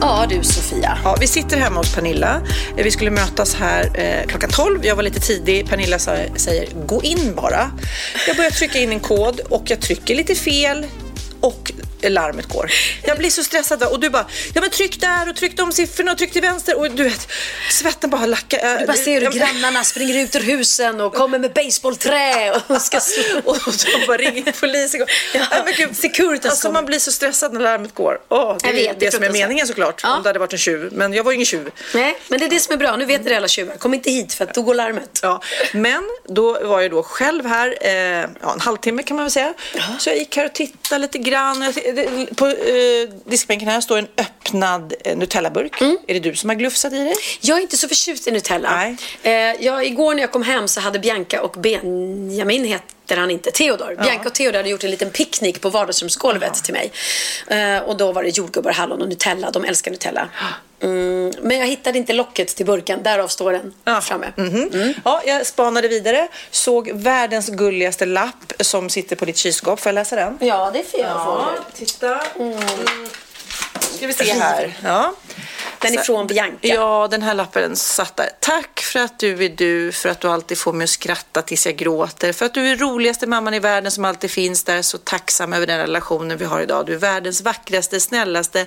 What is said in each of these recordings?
Ja du Sofia. Ja, vi sitter hemma hos Pernilla. Eh, vi skulle mötas här eh, klockan 12. Jag var lite tidig. Pernilla sa, säger gå in bara. Jag börjar trycka in en kod och jag trycker lite fel och larmet går. Jag blir så stressad och du bara, ja men tryck där och tryck de siffrorna och tryck till vänster och du vet, svetten bara lackar. Du bara ser hur grannarna springer ut ur husen och kommer med baseballträ och ska slå. och de bara ringer polisen. Ja, Nej, men gud, Securitas alltså, man blir så stressad när larmet går. Åh, det är vet, det som är meningen såklart. Ja. Om det hade varit en tjuv. Men jag var ju ingen tjuv. Nej, men det är det som är bra. Nu vet ni det alla tjuvar. Kom inte hit för att då går larmet. Ja, men då var jag då själv här eh, ja, en halvtimme kan man väl säga. Så jag gick här och tittade lite grann. Jag- det- På eh, diskbänken här står en öppnad eh, Nutellaburk. Mm. Är det du som har glufsat i dig? Jag är inte så förtjust i Nutella. Nej. Eh, jag, igår när jag kom hem så hade Bianca och Benjamin heter han inte, Theodor. Bianca och Theodor hade gjort en liten picknick på vardagsrumsgolvet till mig. Eh, och då var det jordgubbar, hallon och Nutella. De älskar Nutella. Mm, men jag hittade inte locket till burken, därav står den Ja. framme. Mhm. Ja, jag spanade vidare. Såg världens gulligaste lapp som sitter på ditt kylskåp. Får jag läsa den? Ja, det är fel. titta. Mm. Ska vi se här. Ja. Den är från Bianca. Ja, den här lappen satt där. Tack för att du är du, för att du alltid får mig att skratta tills jag gråter, för att du är roligaste mamman i världen som alltid finns där, så tacksam över den relationen vi har idag. Du är världens vackraste, snällaste,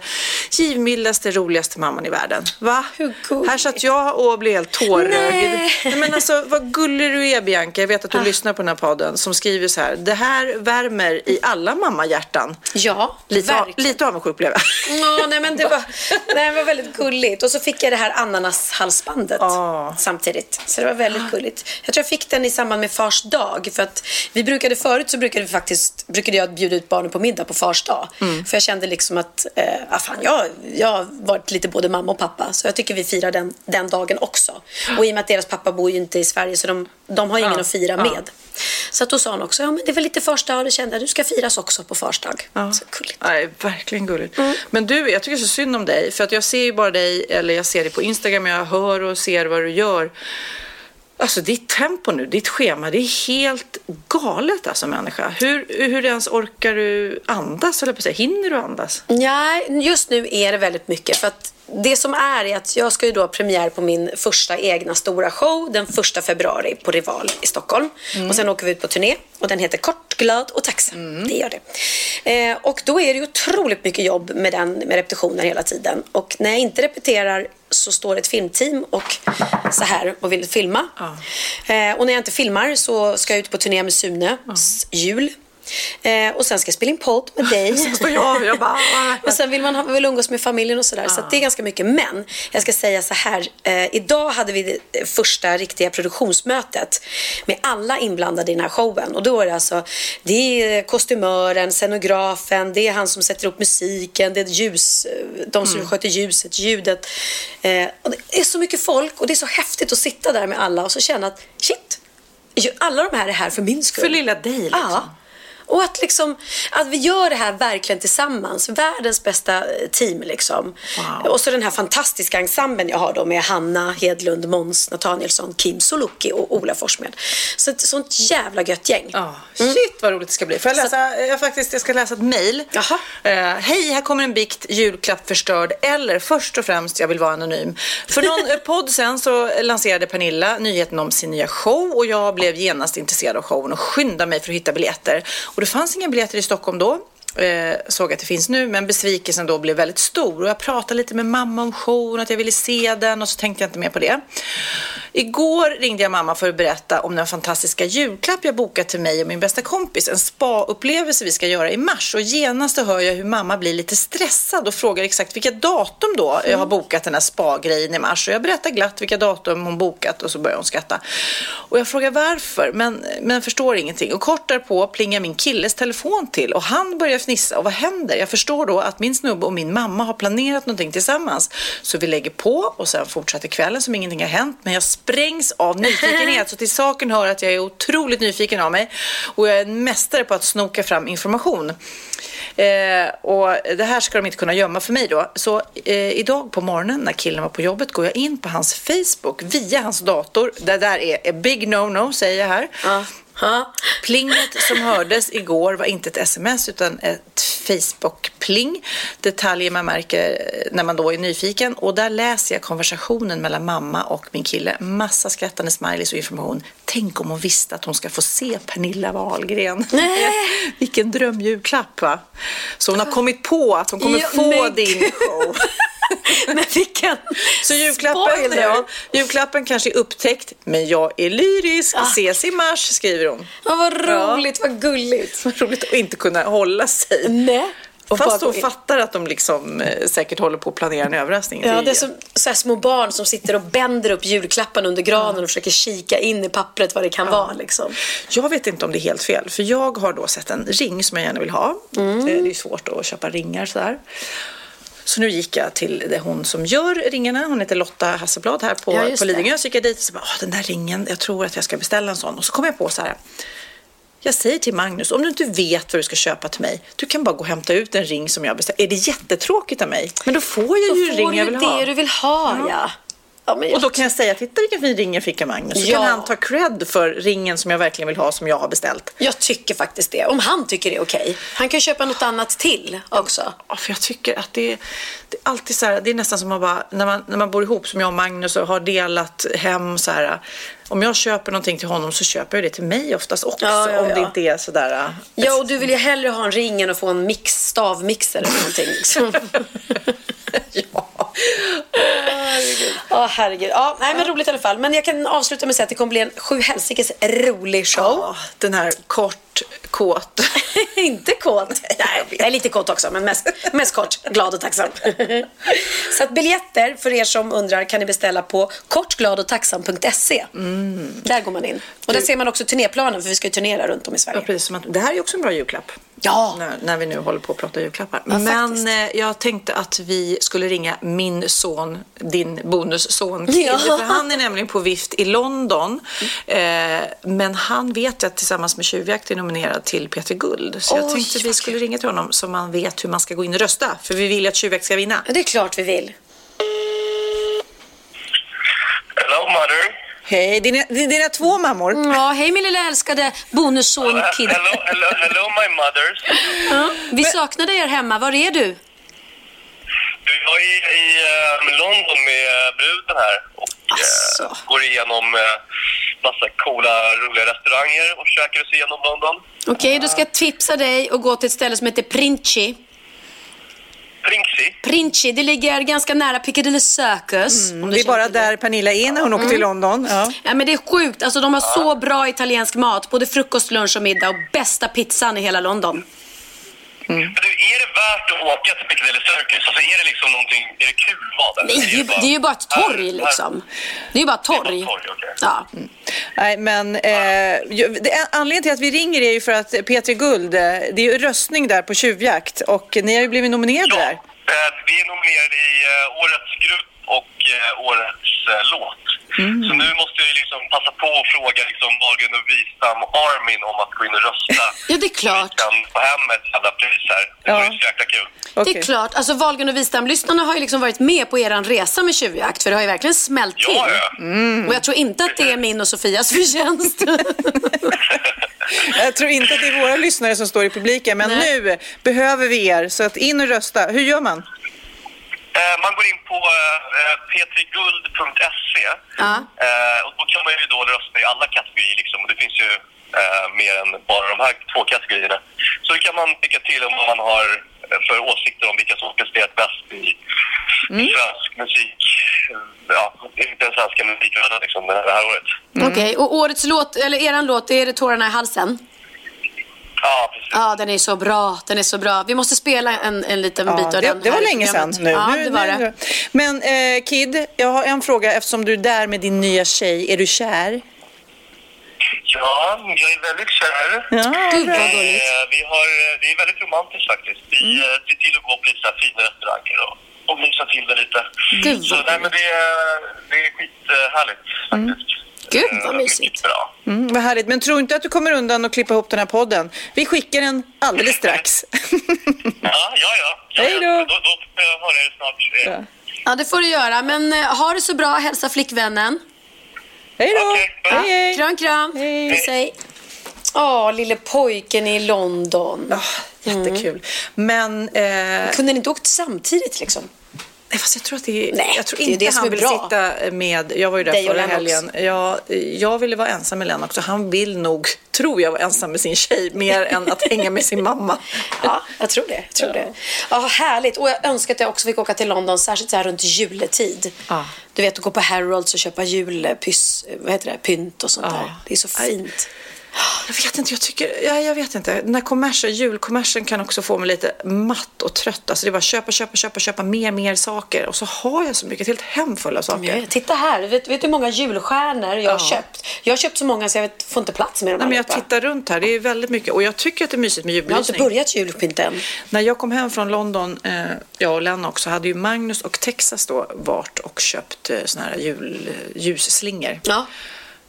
givmildaste, roligaste mamman i världen. Va? Hur gulligt. Här satt jag och blev helt tårögd. Nej. Men alltså, vad gullig du är, Bianca. Jag vet att du lyssnar på den här podden, som skriver så här. Det här värmer i alla mammahjärtan. Ja, Lite, verkligen. lite avundsjuk blev jag. Ja, nej, men det var, nej, det var väldigt gulligt. Och så fick jag det här ananashalsbandet Ja. Samtidigt. Så det var väldigt gulligt. Jag tror jag fick den i samband med fars dag. För att vi brukade förut så brukade vi faktiskt brukade jag bjuda ut barnen på middag på fars dag. För jag kände liksom att eh, ah, fan, jag, jag har varit lite både mamma och pappa. Så jag tycker vi firar den, den dagen också. Och i och med att deras pappa bor ju inte i Sverige så de, de har ingen Ja. att fira Ja. med. Så att då sa hon också, ja men det väl lite fars dag. Och det kände jag, du ska firas också på fars dag. Ja. Så gulligt. Nej, verkligen gulligt. Mm. Men du, jag tycker så synd om dig. För att jag ser ju bara dig, eller jag ser dig på Instagram, jag hör och ser vad du gör. Alltså ditt tempo nu, ditt schema, det är helt galet alltså människa. Hur, hur ens orkar du andas, eller på säga? Hinner du andas? Ja, just nu är det väldigt mycket. För att det som är är att jag ska ju då ha premiär på min första egna stora show den första februari på Rival i Stockholm. Och sen åker vi ut på turné och den heter Kort, glad och tacksam. Det gör det. Eh, och då är det ju otroligt mycket jobb med den med repetitioner hela tiden. Och när jag inte repeterar så står ett filmteam och så här och vill filma. Eh, och när jag inte filmar så ska jag ut på turné med Sunes jul. Eh, och sen ska jag spela in podd med dig. står jag, jag bara, och sen vill man ha, vill umgås med familjen och sådär. Så att det är ganska mycket. Men jag ska säga så här. Eh, idag hade vi det första riktiga produktionsmötet med alla inblandade i den här showen. Och då är det alltså, det är kostymören, scenografen, det är han som sätter upp musiken, det är ljus, de som sköter ljuset, ljudet. Eh, och det är så mycket folk och det är så häftigt att sitta där med alla och så känna att shit, alla de här är här för min skull. För lilla dig liksom. Ja. Och att, liksom, att vi gör det här verkligen tillsammans. Världens bästa eh, team. Liksom. Wow. Och så den här fantastiska ensemblen jag har då med Hanna Hedlund, Måns Nathanielsson, Kim Sulocki och Ola Forssmed. Så ett sånt jävla gött gäng. Ja, shit vad roligt det ska bli. Får jag läsa, jag, faktiskt, jag ska läsa ett mejl. Eh, Hej, här kommer en bikt, julklapp förstörd. Eller först och främst, jag vill vara anonym. För någon eh, podd sen så lanserade Pernilla nyheten om sin nya show och jag blev genast intresserad av showen och skyndade mig för att hitta biljetter. Och det fanns inga biljetter i Stockholm då. Eh, såg att det finns nu, men besvikelsen då blev väldigt stor. Och jag pratade lite med mamma om showen, att jag ville se den och så tänkte jag inte mer på det. Igår ringde jag mamma för att berätta om den fantastiska julklapp jag bokat till mig och min bästa kompis. En spa-upplevelse vi ska göra i mars. Och genast hör jag hur mamma blir lite stressad och frågar exakt vilka datum då jag har bokat den här spa-grejen i mars. Och jag berättar glatt vilka datum hon bokat och så börjar hon skratta. Och jag frågar varför, men, men förstår ingenting. Och kort därpå plingar min killes telefon till och han börjar fnissa. Och vad händer? Jag förstår då att min snubbe och min mamma har planerat någonting tillsammans. Så vi lägger på och sen fortsätter kvällen som ingenting har hänt. Men jag sprängs av nyfikenhet. Så till saken hör att jag är otroligt nyfiken av mig. Och jag är en mästare på att snoka fram information. Eh, och det här ska de inte kunna gömma för mig då. Så eh, idag på morgonen när killen var på jobbet går jag in på hans Facebook via hans dator. Det där är a big no-no säger jag här. Ja. Ja. Plinget som hördes igår var inte ett sms utan ett Facebook-pling. Detaljer man märker när man då är nyfiken. Och där läser jag konversationen mellan mamma och min kille. Massa skrattande smileys och information. Tänk om hon visste att hon ska få se Pernilla Wahlgren. Vilken drömjulklapp va? Så hon har kommit på att hon kommer Ja, få men din show. Men vilken Så julklappen, ja, julklappen kanske är upptäckt, men jag är lyrisk. Ses i mars, skriver hon. Ja, vad roligt, vad gulligt. Vad roligt att inte kunna hålla sig. Nej. Och Fast hon fattar att de liksom eh, säkert håller på att planera en överraskning. Ja, det är som så små barn som sitter och bänder upp julklappen under granen och försöker kika in i pappret vad det kan vara. Liksom. Jag vet inte om det är helt fel, för jag har då sett en ring som jag gärna vill ha. Mm. Det är ju svårt att köpa ringar sådär. Så nu gick jag till det hon som gör ringarna. Hon heter Lotta Hasselblad här på, Ja, på det. Lidingö. Så gick jag dit och så bara, "Åh, den där ringen, jag tror att jag ska beställa en sån. Och så kom jag på så här. Jag säger till Magnus, om du inte vet vad du ska köpa till mig, du kan bara gå och hämta ut en ring som jag beställt. Är det jättetråkigt av mig? Men då får jag ju en ring får jag du vill det ha. du vill ha, ja. ja. Men Och då kan jag säga, titta vilken fin ring jag fick av Magnus. Så Ja. kan han ta cred för ringen som jag verkligen vill ha, som jag har beställt. Jag tycker faktiskt det. Om han tycker det är okej. Han kan köpa något annat till också. Ja, för jag tycker att det, det är alltid så här, det är nästan som att bara, när man, när man bor ihop som jag och Magnus och har delat hem så här. Om jag köper någonting till honom så köper jag det till mig oftast också. Ja, ja, Om det ja. inte är så där. Ja, och du vill ju hellre ha en ring än att få en mix, stavmixer eller någonting. Liksom. ja. Ja, herregud. Ja, nej, men roligt i alla fall. Men jag kan avsluta med att säga att det kommer bli en sju helsikes rolig show. ja, den här kort, kåt. Inte kåt. Nej, jag är lite kåt också, men mest, mest kort, glad och tacksam. Så att biljetter, för er som undrar, kan ni beställa på kortgladochtacksam.se. Där går man in. Och där ser man också turnéplanen, för vi ska ju turnera runt om i Ja, Sverige. precis som att, det här är också en bra julklapp. Ja. När, när vi nu håller på att prata julklappar. Ja, Men eh, jag tänkte att vi skulle ringa min son, din bonusson. Ja. För han är nämligen på vift i London. Eh, men han vet jag att tillsammans med Tjuvjakt är nominerad till P3 Guld. Så jag Oj, tänkte att vi skulle kul. ringa till honom så man vet hur man ska gå in och rösta. För vi vill ju att Tjuvjakt ska vinna. Ja, det är klart vi vill. Hello, mother. Hej, dina, dina två mammor. Ja, hej min lilla älskade bonusson Uh, Kid. hello, hello, hello, my mothers. Ja, vi saknade er hemma. Var är du? Du, Jag är i eh, London med eh, bruden här och eh, går igenom massa coola, roliga restauranger och försöker se igenom London. Okej, då ska jag tipsa dig och gå till ett ställe som heter Princi. Prinksy. Princi, det ligger ganska nära Piccadilly Circus. du Det är bara det. där Pernilla är när hon åker till London. Ja. Ja, men det är sjukt. Alltså, de har så bra italiensk mat. Både frukost, lunch och middag. Och bästa pizzan i hela London. Men du, är det värt att åka till Piccadilly Circus? Alltså är det liksom någonting, är det kul vad? eller Nej, det är ju- det är ju bara ett torg Här- liksom. Det är ju bara ett torg. Det är bara torg, okej. Ja. Nej, men eh, det, anledningen till att vi ringer är ju för att P3 Guld, eh, det är ju röstning där på Tjuvjakt och ni har ju blivit nominerade Ja, där. eh, vi är nominerade i eh, årets grupp och eh, årets eh, låt. Mm. Så nu måste jag ju liksom passa på och fråga liksom Wahlgren och Wistam och Armin om att gå in och rösta. Ja, det är klart. Vi kan få hem ett jävla pris här. Det Ja. vore så jäkla kul. Det Okej. är klart. Alltså Wahlgren och Wistam-lyssnarna har ju liksom varit med på eran resa med tjuvjakt. För det har ju verkligen smält till. Ja, ja. Och jag tror inte att det är min och Sofias förtjänst. Jag tror inte att det är våra lyssnare som står i publiken, men Nej. nu behöver vi er, så att in och rösta. Hur gör man? Eh, man går in på eh, p3guld.se Ja. eh, och då kan man ju då rösta i alla kategorier liksom. Och det finns ju mer än bara de här två kategorierna. Så kan man tycka till om vad man har för åsikter om vilka som presterat bäst i Mm. svensk musik. Ja, inte den svenska musikvärlden liksom, det här året. Okej, och årets låt, eller eran låt, är det Tårarna i halsen? Ja, precis. Ja, den är så bra. Den är så bra. Vi måste spela en, en liten bit av det, den det var länge sedan nu. Ja, nu, det var nu, det. Men eh, Kid, jag har en fråga eftersom du är där med din nya tjej. Är du kär? Ja, jag är väldigt kär. Ja, Gud, vad Eh, vi har, eh, det är väldigt romantiskt faktiskt. Vi Mm. eh, ser till att gå på lite fina restauranger och, och mysa till det lite. Gud, så nej, men det, är- det är skithärligt faktiskt. Gud, vad Eh, mysigt. mycket Bra. Mm, vad härligt. Men tro inte att du kommer undan och klippa ihop den här podden. Vi skickar den alldeles strax. Ja, ja, ja. ja Hej då. ja. Då, då får jag höra er snart. Eh, Ja. Ja, det får du göra. Men eh, ha det så bra. Hälsa flickvännen. hej då! Bye. hej, hej. Kram, kram. Hej. Puss, hej. Åh, lille pojken i London. Ja, jättekul. Men... Eh, Kunde ni inte åkt samtidigt liksom? Nej, fast jag tror att det är, Nej, jag tror det är inte det som han vill bra. sitta med, jag var ju där Dig förra helgen. Jag, jag ville vara ensam med Lennox och han vill nog, tror jag, vara ensam med sin tjej mer än att hänga med sin mamma. Ja, jag tror det. Jag tror det. Ja, härligt. Och jag önskar att jag också fick åka till London, särskilt så här runt juletid. Ja. Du vet, att gå på Harrods och köpa julpyss, vad heter det, pynt och sånt Ja. där. Det är så fint. Jag vet inte, jag tycker, ja, jag vet inte. Den här kommersen, julkommersen kan också få mig lite matt och trött. Alltså det är bara köpa, köpa, köpa, köpa mer, mer saker. Och så har jag så mycket, ett helt hem full av saker. Ja, titta här, vet du hur många julstjärnor jag har Ja. köpt? Jag har köpt så många så jag vet, får inte plats med dem Nej, men jag allihopa. tittar runt här, det är väldigt mycket. Och jag tycker att det är mysigt med Jag har inte julbelysning. börjat julpynta än. När jag kom hem från London, eh, jag och Lennox, så hade ju Magnus och Texas då varit och köpt eh, såna här jul, eh, ljusslingor. Ja.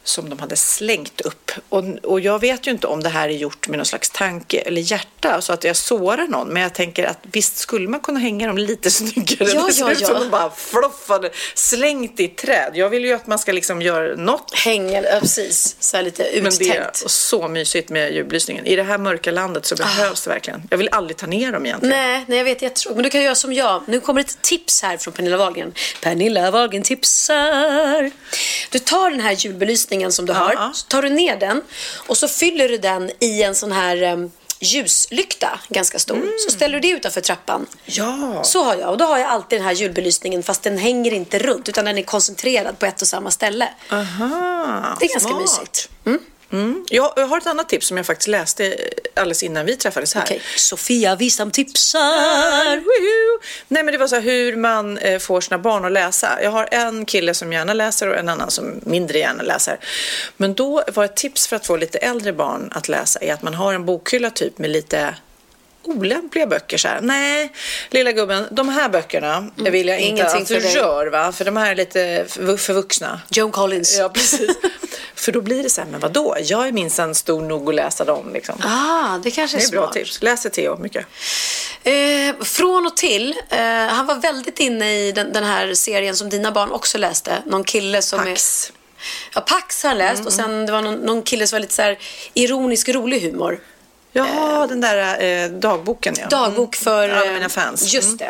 Som de hade slängt upp. Och, och jag vet ju inte om det här är gjort med någon slags tanke eller hjärta så att jag sårar någon. Men jag tänker att visst skulle man kunna hänga dem lite snyggare. Ja, det ser ja, ut som ja. de bara floffade, slängt i träd. Jag vill ju att man ska liksom göra något. Hänger, ja, precis. Så här lite Men det är uttänkt. så mysigt med julbelysningen. I det här mörka landet så behövs det verkligen. Jag vill aldrig ta ner dem egentligen. Nej, nej, jag vet jättetråkigt. Men du kan göra som jag. Nu kommer ett tips här från Pernilla Wahlgren. Pernilla Wahlgren tipsar. Du tar den här julbelysningen som du har, så tar du ner den och så fyller du den i en sån här em, ljuslykta, ganska stor. Så ställer du det utanför trappan. Ja. Så har jag. Och då har jag alltid den här julbelysningen fast den hänger inte runt utan den är koncentrerad på ett och samma ställe. Aha, Det är ganska smart. mysigt. Mm. Jag, jag har ett annat tips som jag faktiskt läste alldeles innan vi träffades här. Okej, Sofia Wistam tipsar. Nej men det var så här hur man eh, får sina barn att läsa. Jag har en kille som gärna läser och en annan som mindre gärna läser. Men då var ett tips för att få lite äldre barn att läsa är att man har en bokhylla typ med lite olämpliga böcker så här. Nej, lilla gubben, de här böckerna vill jag inte att du dig. rör va? För de här är lite för, vuxna. Joan Collins. Ja, precis. för då blir det så här, men vadå? Jag är minsann stor nog att läsa dem liksom. Ah, det kanske är, Det är bra smart. tips. Läser Theo mycket. Eh, från och till. Eh, han var väldigt inne i den, den här serien som dina barn också läste. Någon kille som Pax. är... Ja, Pax har läst och sen det var någon, någon kille som var lite så här ironisk, rolig humor. Ja, den där eh, dagboken ja. Dagbok för... Alla eh, mina fans. Just det.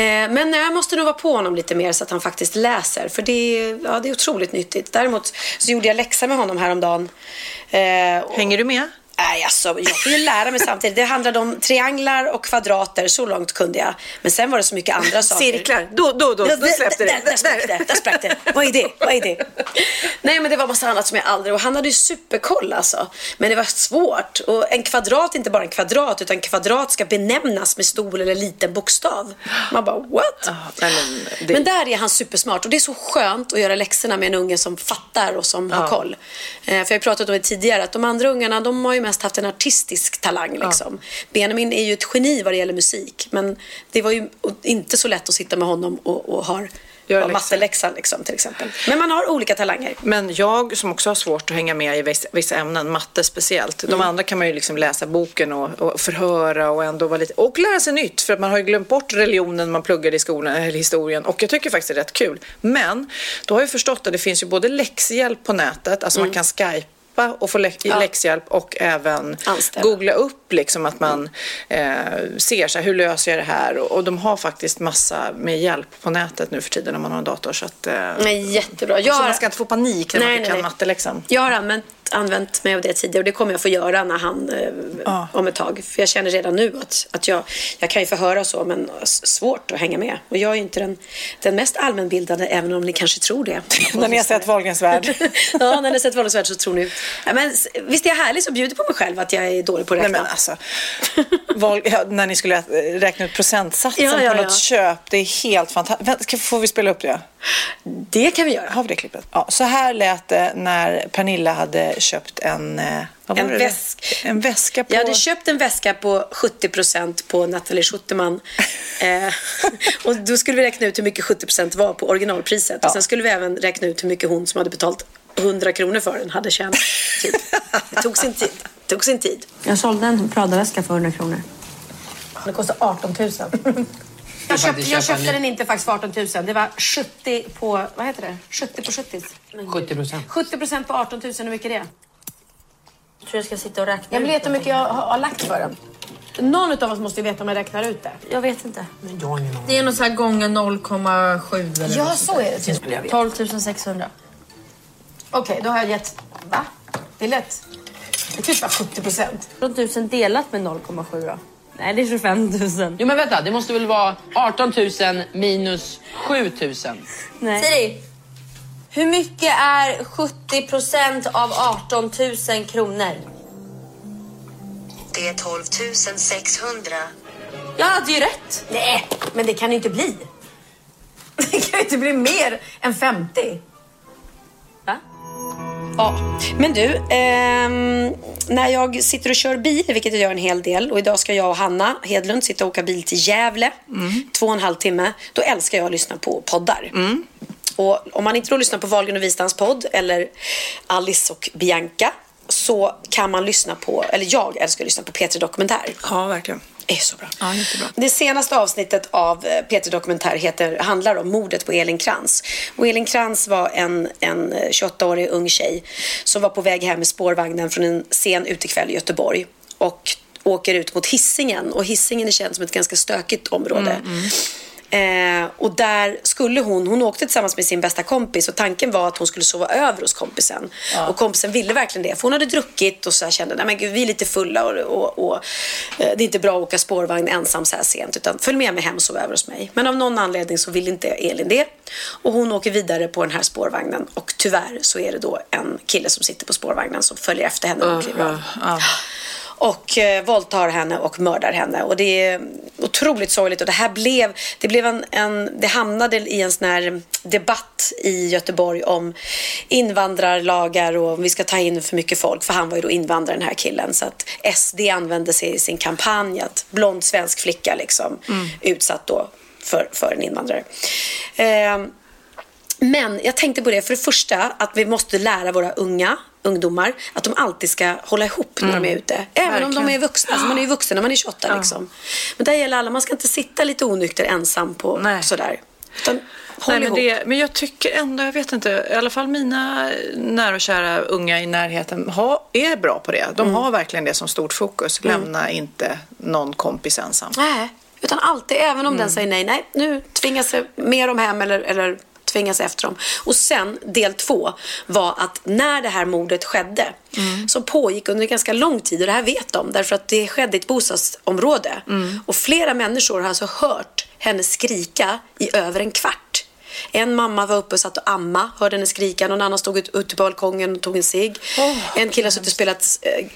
Eh, men jag måste nog vara på honom lite mer så att han faktiskt läser. För det är, ja, det är otroligt nyttigt. Däremot så gjorde jag läxa med honom häromdagen. Eh, och- Hänger du med? Nej, alltså, jag får ju lära mig samtidigt. Det handlade om trianglar och kvadrater, så långt kunde jag. Men sen var det så mycket andra saker. Cirklar, då, då, då, då släppte det. där, där sprack det. Där sprack det. Vad är det? Vad är det? Nej, men det var massa annat som jag aldrig... Och han hade ju superkoll alltså. Men det var svårt. Och en kvadrat är inte bara en kvadrat, utan kvadrat ska benämnas med stor eller liten bokstav. Man bara, what? Men det- Men där är han supersmart och det är så skönt att göra läxorna med en unge som fattar och som har koll. Eh, för jag har pratat om det tidigare att de andra ungarna de har ju mest haft en artistisk talang liksom. Benjamin är ju ett geni vad det gäller musik men det var ju inte så lätt att sitta med honom och, och ha läxor. matteläxan liksom till exempel. Men man har olika talanger. Men jag som också har svårt att hänga med i vissa, ämnen, matte speciellt. De Mm. andra kan man ju liksom läsa boken och, och förhöra och ändå vara lite, och lära sig nytt. För att man har ju glömt bort religionen man pluggade i skolan, eller historien. Och jag tycker faktiskt det är rätt kul. Men då har jag förstått att det finns ju både läxhjälp på nätet, alltså man kan skypa och få lä-. Ja. läxhjälp och även Anställa. googla upp upp liksom att man eh, ser så här, hur löser jag det här? Och, och de har faktiskt massa med hjälp på nätet nu för tiden när man har en dator. Så, att, eh, Nej, jättebra. Jag så har- man ska inte få panik när Nej, man nej, inte kan nej. matteläxan. Jag har använt, använt mig av det tidigare och det kommer jag få göra när han, eh, Ja. om ett tag. För jag känner redan nu att, att jag, jag kan ju få höra så men svårt att hänga med. Och jag är ju inte den, den mest allmänbildade även om ni kanske tror det. När ni har sett Wahlgrens värld. ja, när ni har sett Wahlgrens värld så tror ni. Ja, men, visst är jag härlig så bjuder på mig själv att jag är dålig på att Nej räkna. men alltså, Wahl, ja, när ni skulle räkna ut procentsatsen Ja, ja, på något köp. Det är helt fantastiskt. Får vi spela upp det? Det kan vi göra. Har vi det klippet? Ja, så här lät det när Pernilla hade köpt en... eh, En väsk. En väska på... Jag hade köpt en väska på 70% på Nathalie Schutterman. eh, och då skulle vi räkna ut hur mycket 70% var på originalpriset. Ja. Och sen skulle vi även räkna ut hur mycket hon som hade betalt 100 kronor för den hade tjänat. Typ. Det tog sin tid. Tog sin tid. Jag sålde en Prada-väska för 100 kronor. Det kostar 18 000. Jag köpte, jag köpte den inte faktiskt för 18 000. Det var 70 på, vad heter det? 70 på 70. 70 procent. 70 procent på 18 000, hur mycket är det? Jag tror jag ska sitta och räkna Jag vill veta hur mycket jag har, har lagt för den. Någon av oss måste ju veta om jag räknar ut det. Jag vet inte. Jag har ingen aning. Det är nog så här gånger 0,7 eller Ja, något så är det. Det skulle jag veta. 12 600. Okej, då har jag gett... Va? Det är lätt. Det ju inte vara 70 procent. 18 000 delat med 0,7 då? Nej, det är 25 000. Jo men vänta, det måste väl vara 18 000 minus 7 000? Nej. Siri, hur mycket är 70 procent av 18 000 kronor? Det är 12 600. Jag hade ju rätt. Nej, men det kan ju inte bli. Det kan ju inte bli mer än 50. Ja, men du, eh, när jag sitter och kör bil, vilket jag gör en hel del, och idag ska jag och Hanna Hedlund sitta och åka bil till Gävle, två och en halv timme, då älskar jag att lyssna på poddar. Och om man inte då lyssnar på Wahlgren och Wistans podd eller Alice och Bianca så kan man lyssna på, eller jag älskar att lyssna på P3 Dokumentär. Ja, verkligen är så bra. Ja, jättebra. Det senaste avsnittet av eh, P3 Dokumentär heter, handlar om mordet på Elin Krantz. Och Elin Krantz var en, en eh, 28-årig ung tjej som var på väg hem med spårvagnen från en sen utekväll i Göteborg. Och åker ut mot Hisingen. Och Hisingen är känd som ett ganska stökigt område. Eh, och där skulle hon, hon åkte tillsammans med sin bästa kompis och tanken var att hon skulle sova över hos kompisen. Och kompisen ville verkligen det för hon hade druckit och så kände, nej men gud vi är lite fulla och, och, och eh, det är inte bra att åka spårvagn ensam så här sent utan följ med mig hem och sov över hos mig. Men av någon anledning så vill inte Elin det. Och hon åker vidare på den här spårvagnen och tyvärr så är det då en kille som sitter på spårvagnen som följer efter henne hon kliver av Ja. Och eh, våldtar henne och mördar henne. Och det är otroligt sorgligt. Och det här blev, det blev en, en, det hamnade i en sån här debatt i Göteborg om invandrarlagar och om vi ska ta in för mycket folk. För han var ju då invandrare den här killen. Så att SD använde sig i sin kampanj att blond svensk flicka liksom utsatt då för, för en invandrare. Eh, men jag tänkte på det, för det första att vi måste lära våra unga ungdomar att de alltid ska hålla ihop när de är ute. Även om de Verkligen. är vuxna. För man är ju vuxen när man är 28 liksom. Men där gäller alla, man ska inte sitta lite onykter ensam på Nej. sådär. Utan Nej, men, det, men jag tycker ändå, jag vet inte, i alla fall mina nära och kära unga i närheten ha, är bra på det. De har verkligen det som stort fokus. Lämna inte någon kompis ensam. Nej, utan alltid, även om Mm. den säger nej, nej, nu tvingas jag med dem hem eller, eller tvingas efter dem. Och sen, del två, var att när det här mordet skedde, Mm. som pågick under ganska lång tid, och det här vet de, därför att det skedde i ett bostadsområde. Mm. Och flera människor har alltså hört henne skrika i över en kvart. En mamma var uppe och satt och amma, hörde henne skrika. Någon annan stod ut, ute på balkongen och tog en cigg. en kille har suttit och spelat äh,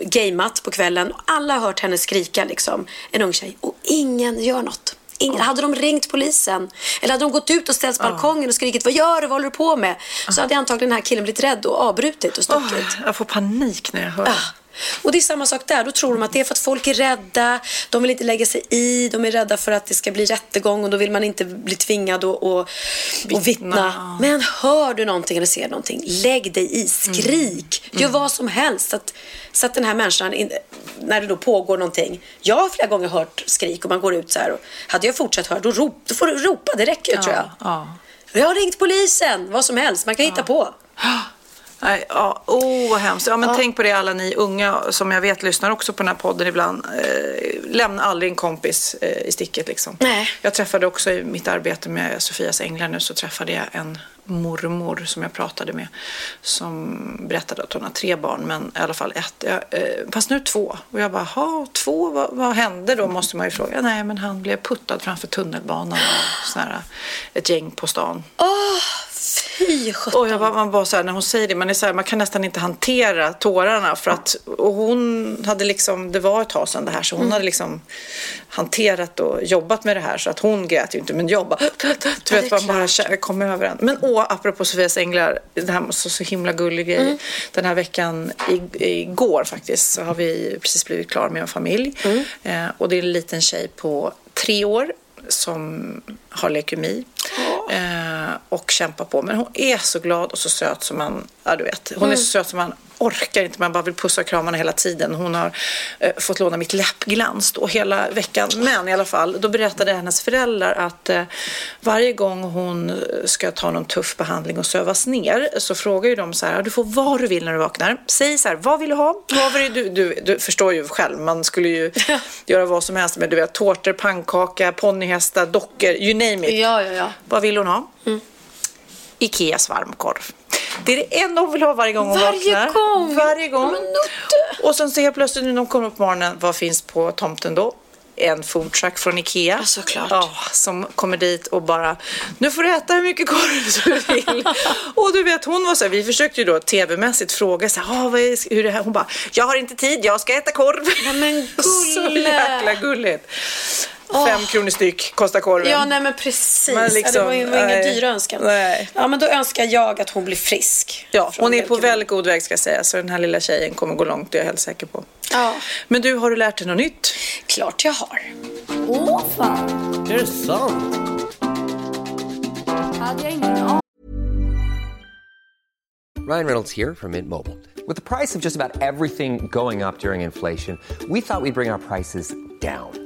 gameat på kvällen. Alla har hört henne skrika, liksom. En ung tjej. Och ingen gör något. Ingen, Hade de ringt polisen eller hade de gått ut och ställt på balkongen och skrikit vad gör du, vad håller du på med? Så hade antagligen den här killen blivit rädd och avbrutit och stuckit. Åh, jag får panik när jag hör det. Och det är samma sak där. Då tror de att det är för att folk är rädda. De vill inte lägga sig i. De är rädda för att det ska bli rättegång och då vill man inte bli tvingad att och, och vittna. Men hör du någonting eller ser någonting, lägg dig i. Skrik. Gör vad som helst. Så att, så att den här människan, när det då pågår någonting. Jag har flera gånger hört skrik och man går ut så här. Och hade jag fortsatt höra, då, rop, då får du ropa. Det räcker ju tror jag. Ja. Jag har ringt polisen. Vad som helst. Man kan hitta på. Nej, ja, oh, vad hemskt. Ja, men Tänk på det alla ni unga som jag vet lyssnar också på den här podden ibland. Eh, lämna aldrig en kompis eh, i sticket. Liksom. Nej. Jag träffade också i mitt arbete med Sofias änglar nu så träffade jag en mormor som jag pratade med som berättade att hon har tre barn men i alla fall ett. Jag, eh, fast nu två. Och jag bara, ha två? Vad, vad hände då? Måste man ju fråga. Nej, men han blev puttad framför tunnelbanan här, ett gäng på stan. Fy. Och jag var, man bara så här, när hon säger det, man, är så här, man kan nästan inte hantera tårarna. För att, och hon hade liksom, det var ett tag sedan det här, så hon hade liksom hanterat och jobbat med det här. Så att hon grät ju inte, men jag bara, du vet, man bara kom över en. Men åh, apropå Sofias änglar, det här var så, så himla gullig grej. Den här veckan, i, igår faktiskt, så har vi precis blivit klar med en familj. Eh, och det är en liten tjej på tre år som har leukemi eh, och kämpar på. Men hon är så glad och så söt som man, ja du vet, hon är så söt som man orkar inte, man bara vill pussa och krama henne hela tiden. Hon har eh, fått låna mitt läppglans då hela veckan. Men i alla fall, då berättade hennes föräldrar att eh, varje gång hon ska ta någon tuff behandling och sövas ner så frågar ju de så här, du får vad du vill när du vaknar. Säg så här, vad vill du ha? Vad vill du, du, du förstår ju själv, man skulle ju göra vad som helst med du vet, tårtor, pannkaka, ponnyhästar, dockor, you name it. Ja, ja, ja. Vad vill hon ha? Ikeas varmkorv. Det är det enda hon vill ha varje gång hon Varje vaknar. gång? Varje gång. Men. Och sen så helt plötsligt när de kommer upp på morgonen, vad finns på tomten då? En foodtruck från Ikea. Ja, såklart. Ja, som kommer dit och bara, nu får du äta hur mycket korv du vill. och du vet, hon var så här, vi försökte ju då tv-mässigt fråga så här, ah, vad är, hur är det här? Hon bara, jag har inte tid, jag ska äta korv. men så gulle. jäkla gulligt. Fem kronor styck kostar korven. Ja, nej men precis. Men liksom, ja, det var ju var inga dyra önskan. Nej. Ja, men då önskar jag att hon blir frisk. Ja, hon är på väldigt god väg ska jag säga. Så den här lilla tjejen kommer gå långt, det är jag helt säker på. Ja, Men du, har du lärt dig något nytt? klart jag har. Åh fan, Är det sant? hade jag ingen aning Ryan Reynolds here from Mint Mobile. With the price of just about everything going up during inflation, we thought we'd bring our prices down.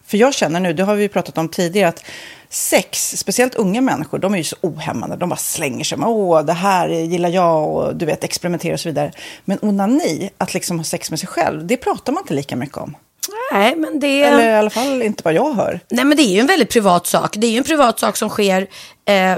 För jag känner nu, det har vi pratat om tidigare, att sex, speciellt unga människor, de är ju så ohämmade. De bara slänger sig med, åh, det här gillar jag och du vet, experimentera och så vidare. Men onani, att liksom ha sex med sig själv, det pratar man inte lika mycket om. Nej, men det... Eller i alla fall inte vad jag hör. Nej, men det är ju en väldigt privat sak. Det är ju en privat sak som sker eh,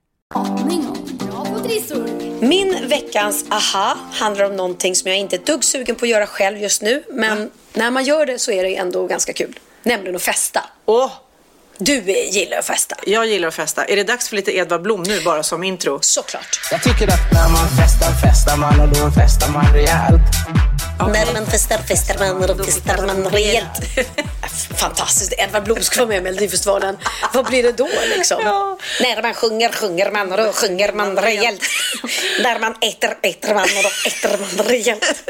Aning om bra på trissor. Min veckans aha handlar om någonting som jag inte är ett dugg sugen på att göra själv just nu. Men mm. när man gör det så är det ändå ganska kul. Nämligen att festa. Åh! Du gillar att festa. Jag gillar att festa. Är det dags för lite Edvard Blom nu bara som intro? Såklart. Jag tycker att när man festar, festar man och då festar man rejält. När man festar, festar man och då festar man rejält. Fantastiskt. Edvard Blom ska vara med i Melodifestivalen. Vad blir det då liksom? Ja. När man sjunger, sjunger man och då sjunger man rejält. När man äter, äter man och då äter man rejält.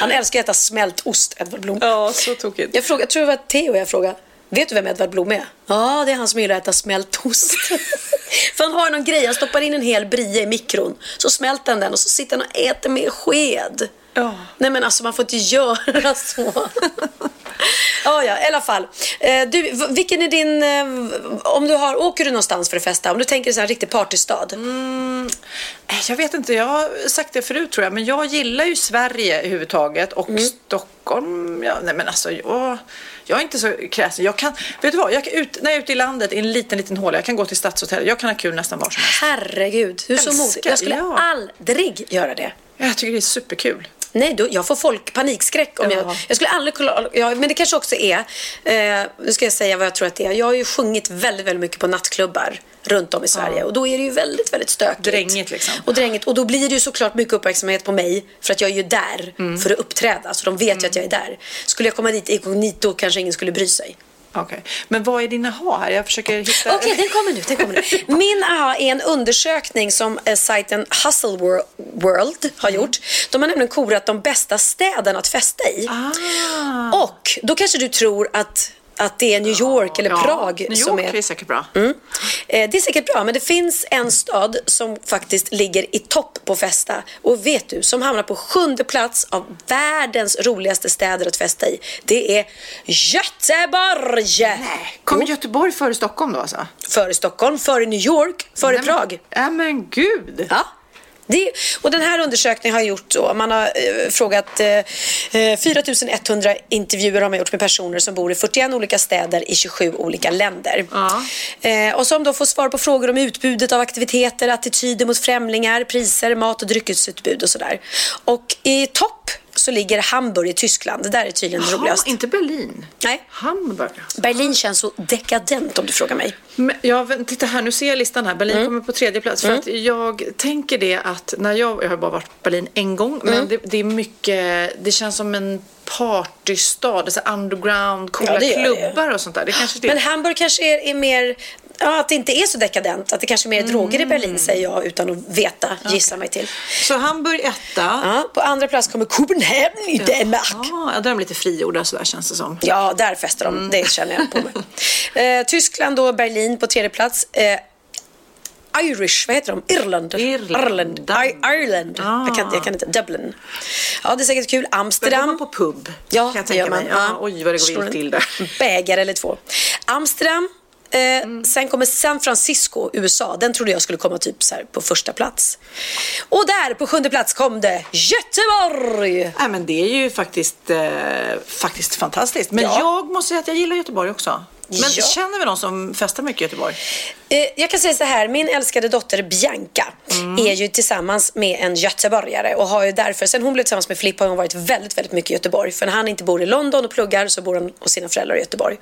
Han älskar att äta smält ost, Edvard Blom. Ja, så tokigt. Jag, frågade, jag tror det var Theo jag frågade. Vet du vem Edvard Blom är? Ja, det är han som gillar att äta smält ost. För han har någon grej, han stoppar in en hel brie i mikron. Så smälter han den och så sitter han och äter med sked. Ja. Nej men alltså man får inte göra så. ja, ja, i alla fall. Eh, du, vilken är din, eh, om du har, åker du någonstans för att festa? Om du tänker så här riktig partystad? Mm, eh, jag vet inte, jag har sagt det förut tror jag, men jag gillar ju Sverige överhuvudtaget och mm. Stockholm. Ja, nej men alltså, jag, jag är inte så kräsen. Jag kan, vet du vad, jag kan ut, när jag är ute i landet i en liten, liten håla, jag kan gå till Stadshotell, jag kan ha kul nästan var som helst. Herregud, du är så modig. Jag skulle ja. aldrig göra det. Jag tycker det är superkul. Nej, då, jag får folk panikskräck om ja. jag... Jag skulle aldrig kolla... Ja, men det kanske också är... Eh, nu ska jag säga vad jag tror att det är. Jag har ju sjungit väldigt, väldigt mycket på nattklubbar runt om i Sverige. Ja. Och då är det ju väldigt, väldigt stökigt. Drängigt liksom. Och drängigt. Och då blir det ju såklart mycket uppmärksamhet på mig. För att jag är ju där mm. för att uppträda. Så de vet mm. ju att jag är där. Skulle jag komma dit inkognito kanske ingen skulle bry sig. Okej, okay. men vad är din aha här? Jag försöker hitta... Okej, okay, den kommer nu. Den kommer nu. Min aha är en undersökning som eh, sajten Hustle World har mm. gjort. De har nämligen korat de bästa städerna att festa i. Ah. Och då kanske du tror att att det är New York eller ja, Prag New York som är... är säkert bra. Mm. Eh, det är säkert bra, men det finns en stad som faktiskt ligger i topp på festa. Och vet du, som hamnar på sjunde plats av världens roligaste städer att festa i. Det är Göteborg! Nej, kommer Göteborg före Stockholm då alltså? Före Stockholm, före New York, före Nej, Prag. Ja men gud! Ja. Det, och den här undersökningen har gjort så. Man har eh, frågat eh, 4100 eh, intervjuer har man gjort med personer som bor i 41 olika städer i 27 olika länder. Ja. Eh, och som då får svar på frågor om utbudet av aktiviteter, attityder mot främlingar, priser, mat och dryckesutbud och sådär. Och i topp så ligger Hamburg i Tyskland. Det där är tydligen Jaha, roligast. inte Berlin? Nej. Hamburg. Berlin känns så dekadent om du frågar mig. Men, ja, titta här, nu ser jag listan här. Berlin mm. kommer på tredje plats. För mm. att jag tänker det att när jag, jag har bara varit i Berlin en gång, mm. men det, det, är mycket, det känns som en partystad, så underground, coola ja, klubbar och sånt där. Det kanske det. Men Hamburg kanske är, är mer ja, att det inte är så dekadent. Att det kanske är mer droger i Berlin Mm. säger jag utan att veta, gissa mig till. Så Hamburg etta. Ja, på andra plats kommer Copenhagen i Danmark. Ja, där är de lite frigjorda sådär känns det som. Ja, där festar de. Mm. Det känner jag på mig. Eh, Tyskland och Berlin på tredje plats. Eh, Irish, vad heter de? Irland. Irland. I- Ireland. Ah. Jag, kan, jag kan inte. Dublin. Ja, det är säkert kul. Amsterdam. Där går man på pub. Ja, kan jag det gör tänka man. mig. Ja, oj, vad det går vilt till där. Bägare eller två. Amsterdam. Eh, Mm. Sen kommer San Francisco, USA. Den trodde jag skulle komma typ så på första plats. Och där på sjunde plats kom det Göteborg. Nej, men det är ju faktiskt, eh, faktiskt fantastiskt. Men Ja. jag måste säga att jag gillar Göteborg också. Men Ja. känner vi någon som festar mycket i Göteborg? Eh, jag kan säga så här, min älskade dotter Bianca är ju tillsammans med en göteborgare och har ju därför, sen hon blev tillsammans med Filip har hon varit väldigt, väldigt mycket i Göteborg. För när han inte bor i London och pluggar så bor han hos sina föräldrar i Göteborg.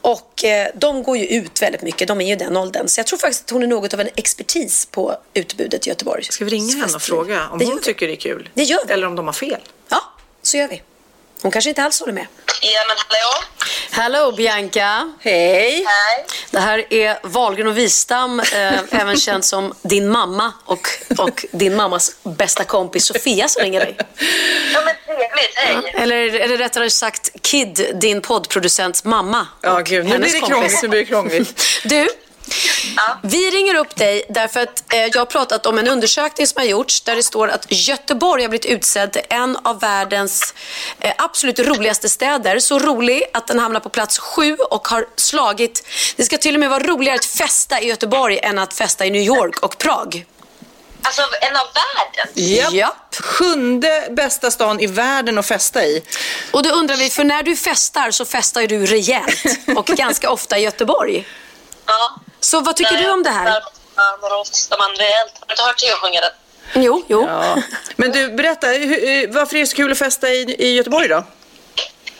Och eh, de går ju ut väldigt mycket, de är ju den åldern. Så jag tror faktiskt att hon är något av en expertis på utbudet i Göteborg. Ska vi ringa henne och fråga om Det hon tycker det är kul? Det gör vi. Eller om de har fel? Ja, så gör vi. Hon kanske inte alls håller med. Ja, men hallå? Hello Bianca. Hej. Hej. Det här är Wahlgren och Wistam, eh, även känd som din mamma och, och din mammas bästa kompis Sofia som ringer dig. Ja, men trevligt. Hej. Eller är det rättare sagt Kid, din poddproducents mamma. Ja, gud, nu blir det krångligt. Nu blir det krångligt. Du, vi ringer upp dig därför att eh, jag har pratat om en undersökning som har gjorts där det står att Göteborg har blivit utsedd till en av världens eh, absolut roligaste städer. Så rolig att den hamnar på plats sju och har slagit... Det ska till och med vara roligare att festa i Göteborg än att festa i New York och Prag. Alltså, en av världen. Japp. Japp. Sjunde bästa stan i världen att festa i. Och då undrar vi, för när du festar så festar ju du rejält och ganska ofta i Göteborg. Ja. Så vad tycker du om det här? Där, man rejält. Har du inte hört jag sjunga den? Jo, jo. Ja. Men du, berätta, hur- varför är det så kul att festa i, i Göteborg då?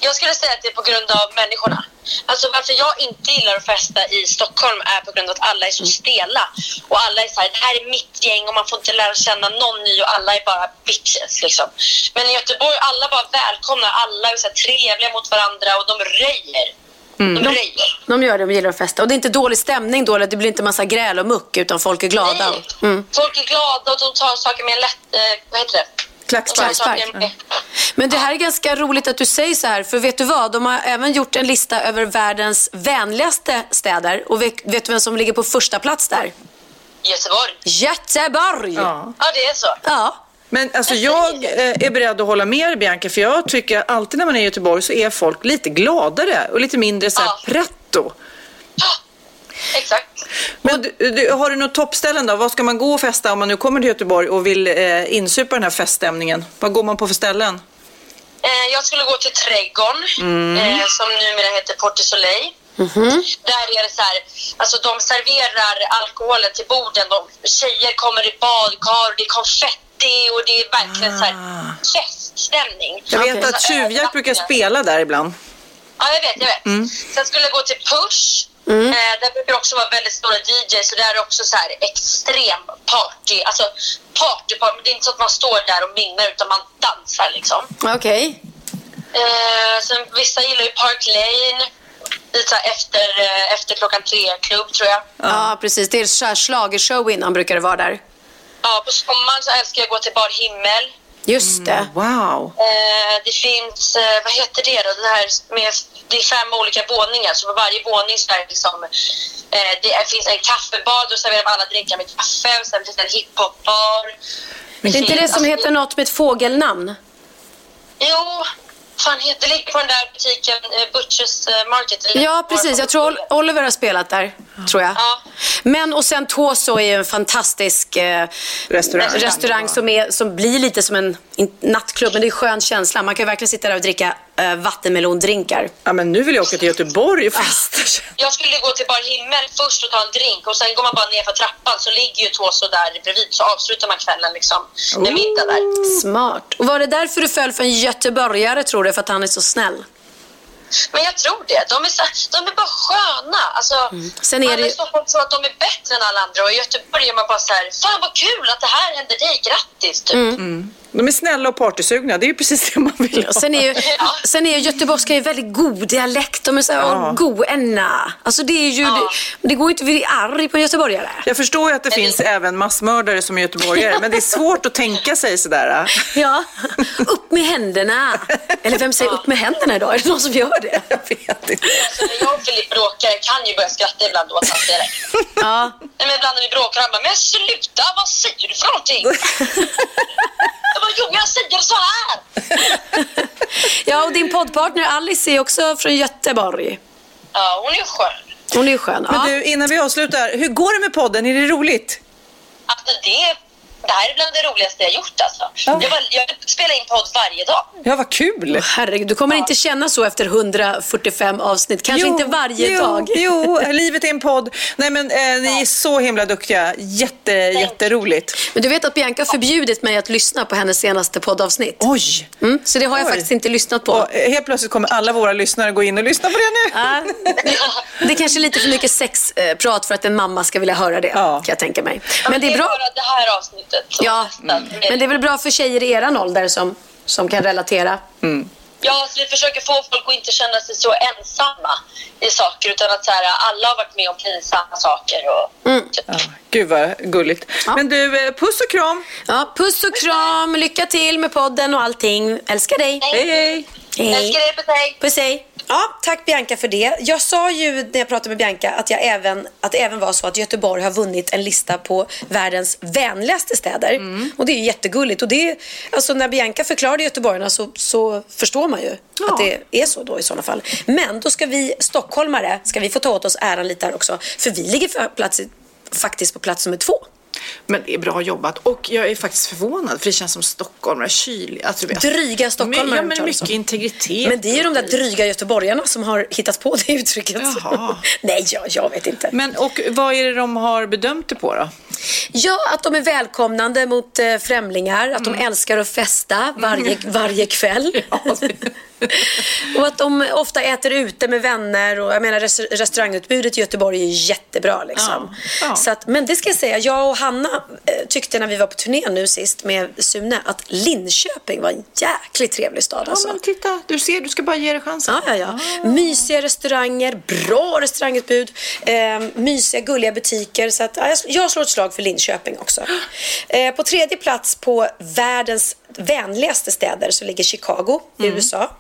Jag skulle säga att det är på grund av människorna. Alltså varför jag inte gillar att festa i Stockholm är på grund av att alla är så stela. Och alla är så här, det här är mitt gäng och man får inte lära känna någon ny och alla är bara bitches liksom. Men i Göteborg, alla bara välkomnar, alla är så här trevliga mot varandra och de röjer. De De, röjer. de gör det, de gillar att festa. Och det är inte dålig stämning då, eller det blir inte massa gräl och muck, utan folk är glada. Nej. Mm. Folk är glada och de tar saker med lätt, eh, vad heter det? Tar saker med- Men det här är ganska roligt att du säger så här, för vet du vad? De har även gjort en lista över världens vänligaste städer. Och vet, vet du vem som ligger på första plats där? Göteborg. Göteborg! Ja. Ja, det är så. Ja. Men alltså jag eh, är beredd att hålla med dig Bianca, för jag tycker att alltid när man är i Göteborg så är folk lite gladare och lite mindre så här Ja. pretto. Exakt. Men du, du, har du något toppställen då? Vad ska man gå och festa om man nu kommer till Göteborg och vill eh, insupa den här feststämningen? Vad går man på för ställen? Eh, jag skulle gå till Trädgården, Mm. eh, som numera heter Port du Soleil. Där är det så här, alltså de serverar alkoholen till borden. De, tjejer kommer i badkar, det är konfetti och det är verkligen så här feststämning. Ah. Jag vet att eh, Tjuvjakt brukar spela där ibland. Ja, jag vet, jag vet. Mm. Sen skulle jag gå till Push. Eh, där brukar det också vara väldigt stora DJs och där är det också så här extrem party. Alltså party, party. Det är inte så att man står där och minglar utan man dansar liksom. Okej. Eh, sen vissa gillar ju Park Lane. Lite så efter, eh, efter klockan tre-klubb tror jag. Ja. precis. Det är schlagershow innan brukar det vara där. Ja, på sommaren så älskar jag att gå till Bar Himmel. Just det. Wow. Eh, det finns, eh, vad heter det då? Det, här med, det är fem olika våningar så på varje våning så är det liksom eh, det är, finns en kaffebar, då serverar man alla drinkar med kaffe och sen finns det en hiphopbar. Det är inte det som heter något med ett fågelnamn? Jo, fan heter det? ligger på den där butiken eh, Butchers eh, Market. Ja, precis. Jag tror Ol- Oliver har spelat där, tror jag. Ja. Men och sen Toso är ju en fantastisk eh, Restaurang. restaurang som, är, som blir lite som en nattklubb. Men det är skön känsla. Man kan verkligen sitta där och dricka eh, vattenmelondrinkar. Ja, men nu vill jag åka till Göteborg och festa. Jag skulle gå till Bar Himmel först och ta en drink och sen går man bara ner för trappan så ligger ju Toso där bredvid så avslutar man kvällen liksom med middag där. Smart. Och var det därför du föll för en göteborgare, tror du? För att han är så snäll? Men jag tror det. De är, så, de är bara sköna. Alltså, Sen är det i Stockholm tror att de är bättre än alla andra och i Göteborg är man bara så här, fan vad kul att det här hände dig, grattis typ. Mm. De är snälla och partysugna. Det är ju precis det man vill ha. Sen är ju, sen är ju göteborgska ju väldigt god dialekt. De är så Ja. "Åh, god enna. Alltså det är ju, det, det går ju inte att bli arg på en göteborgare. Jag förstår ju att det finns även massmördare som är göteborgare, men det är svårt att tänka sig sådär. Ja, upp med händerna. Eller vem säger upp med händerna idag? Är det någon som gör det? Jag vet inte. När jag och Filip bråkar jag kan ju börja skratta ibland åt hans dialekt. Ja. Nej, men ibland när vi bråkar han bara, men sluta, vad säger du för någonting? jo jag säger så här. Ja, och din poddpartner Alice är också från Göteborg. Ja, hon är skön. Hon är skön. Men Ja. du, innan vi avslutar, hur går det med podden? Är det roligt? Alltså det, det här är bland det roligaste jag gjort alltså. Jag, bara, jag spelar in podd varje dag. Ja, vad kul! Herregud, du kommer inte känna så efter 145 avsnitt. Kanske inte varje jo, dag. Jo, livet är en podd. Nej, men eh, ni är så himla duktiga. Jätte, jätteroligt. Men du vet att Bianca har förbjudit mig att lyssna på hennes senaste poddavsnitt. Oj! Mm, så det har jag Oj. faktiskt inte lyssnat på. Och eh, helt plötsligt kommer alla våra lyssnare gå in och lyssna på det nu. Ja, det är kanske lite för mycket sexprat för att en mamma ska vilja höra det, kan jag tänka mig. Men det är bra. det här avsnittet. Som Ja, är- men det är väl bra för tjejer i eran ålder som, som kan relatera. Ja, så vi försöker få folk att inte känna sig så ensamma i saker utan att så här, alla har varit med om pinsamma saker. Och, Mm. Ja, gud vad gulligt. Men du, eh, puss och kram. Ja, puss och kram, lycka till med podden och allting. Älskar dig. Hej, hej. Älskar dig, puss hej. Puss hej. Ja, tack Bianca för det. Jag sa ju när jag pratade med Bianca att, jag även, att det även var så att Göteborg har vunnit en lista på världens vänligaste städer. Mm. Och det är ju jättegulligt. Och det alltså när Bianca förklarade göteborgarna så, så förstår man ju att det är så då i sådana fall. Men då ska vi stockholmare ska vi få ta åt oss äran lite här också. För vi ligger för plats, faktiskt på plats nummer två. Men det är bra jobbat. Och jag är faktiskt förvånad, för det känns som stockholmare, kylig. Alltså. Dryga stockholmare. Ja, men mycket om. integritet. Men det är ju de där dryga göteborgarna som har hittat på det uttrycket. Jaha. Nej, jag, jag vet inte. Men och vad är det de har bedömt det på då? Ja, att de är välkomnande mot eh, främlingar, att Mm. de älskar att festa varje, varje kväll. och att de ofta äter ute med vänner och jag menar res- restaurangutbudet i Göteborg är jättebra liksom. Ja, ja. Så att, men det ska jag säga, jag och Hanna eh, tyckte när vi var på turné nu sist med Sune att Linköping var en jäkligt trevlig stad Ja, alltså. men titta, du ser, du ska bara ge det chansen. Ja, ja, ja. Mysiga restauranger, bra restaurangutbud, eh, mysiga gulliga butiker. Så att, ja, jag, jag slår ett slag för Linköping också. Eh, på tredje plats på världens vänligaste städer så ligger Chicago i Mm. USA.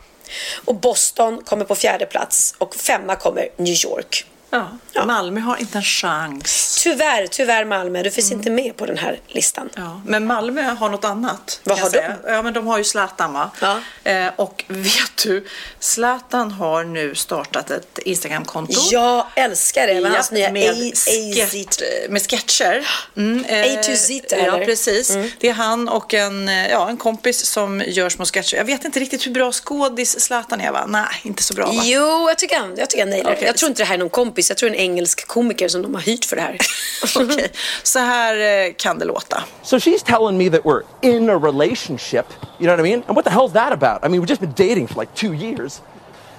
Och Boston kommer på fjärde plats och femma kommer New York. Ja. Malmö har inte en chans. Tyvärr, tyvärr Malmö, du finns inte med på den här listan. Ja, men Malmö har något annat. Vad har säga. Ja, men de har ju Zlatan va? Ja. Eh, och vet du, Zlatan har nu startat ett Instagramkonto. Jag älskar det med hans nya med, A- sketch, med sketcher. Mm, eh, A to Z, Ja, eller? precis. Mm. Det är han och en, eh, ja, en kompis som gör små sketcher. Jag vet inte riktigt hur bra skådis Zlatan är va? Nej, inte så bra va? Jo, jag tycker han, jag tycker han nailar. Okej. Jag tror inte det här är någon kompis, jag tror det är en engelsk komiker som de har hyrt för det här. Okej, så här eh, kan det låta. So she's telling me that we're in a relationship. You know what I mean? And what the hell's that about? I mean, we've just been dating for like two years.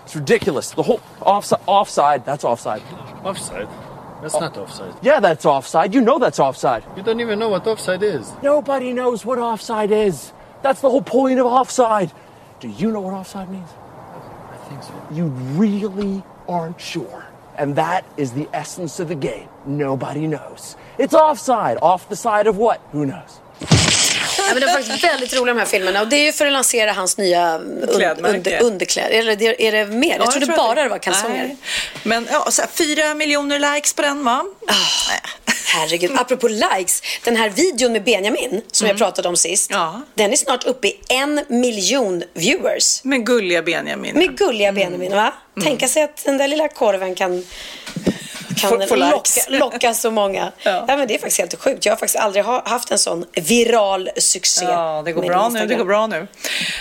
It's ridiculous. The whole offside, offside, that's offside. Offside? That's not offside. Yeah, that's offside. You know that's offside. You don't even know what offside is. Nobody knows what offside is. That's the whole point of offside. Do you know what offside means? I think so. You really aren't sure. And that is the essence of the game. Nobody knows. It's offside. Off the side of what? Who knows? Ja, men det är faktiskt väldigt roliga de här filmerna och det är ju för att lansera hans nya un- under, underkläder. Eller är det mer? Jag Ja, trodde tror bara det var kalsonger. Nej. Men ja, så här, fyra miljoner likes på den va? Herregud, apropå likes. Den här videon med Benjamin som jag pratade om sist. Den är snart uppe i en miljon viewers. Med gulliga Benjamin. Med gulliga Benjamin, va? Tänka sig att den där lilla korven kan kan locka, locka så många. Ja. men det är faktiskt helt sjukt. Jag har faktiskt aldrig ha, haft en sån viral succé. Ja, det går bra nu. Det går bra nu.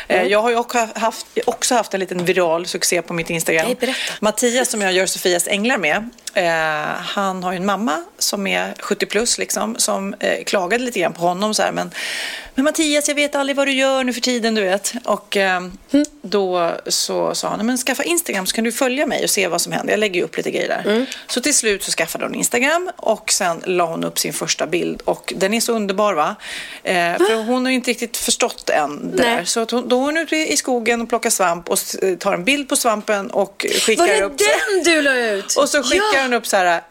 Eh, Jag har ju också haft, också haft en liten viral succé på mitt Instagram. Nej, berätta. Mattias som jag gör Sofias änglar med. Eh, han har ju en mamma som är 70 plus liksom, som eh, klagade lite grann på honom så här, men, men Mattias, jag vet aldrig vad du gör nu för tiden, du vet. Och eh, då så sa han, men skaffa Instagram så kan du följa mig och se vad som händer. Jag lägger ju upp lite grejer där. Så till slut så skaffade hon Instagram och sen la hon upp sin första bild och den är så underbar va? Eh, för hon har ju inte riktigt förstått än där. Så att hon, då är hon ute i skogen och plockar svamp och s- tar en bild på svampen och skickar Var det upp. den du la ut? Och så skickar Ja hon upp så här.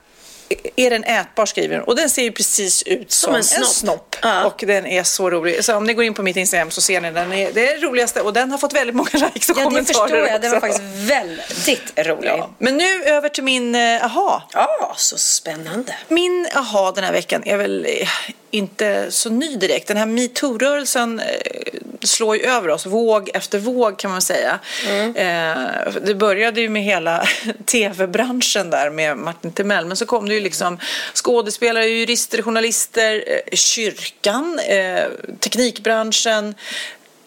Är den ätbar skriver hon. Och den ser ju precis ut som, en en snopp. snopp. Och den är så rolig. Så om ni går in på mitt Instagram så ser ni den. Är, det är det roligaste och den har fått väldigt många likes och Ja, det kommentarer förstår jag. Den var också. faktiskt väldigt rolig. Ja. Men nu över till min eh, aha. Ja, så spännande. Min aha den här veckan är väl eh, inte så ny direkt. Den här metoo-rörelsen eh, slår ju över oss, våg efter våg kan man säga. Eh, det började ju med hela tv-branschen där med Martin Timell, men så kom det ju liksom skådespelare, jurister, journalister, eh, kyrkan, eh, teknikbranschen,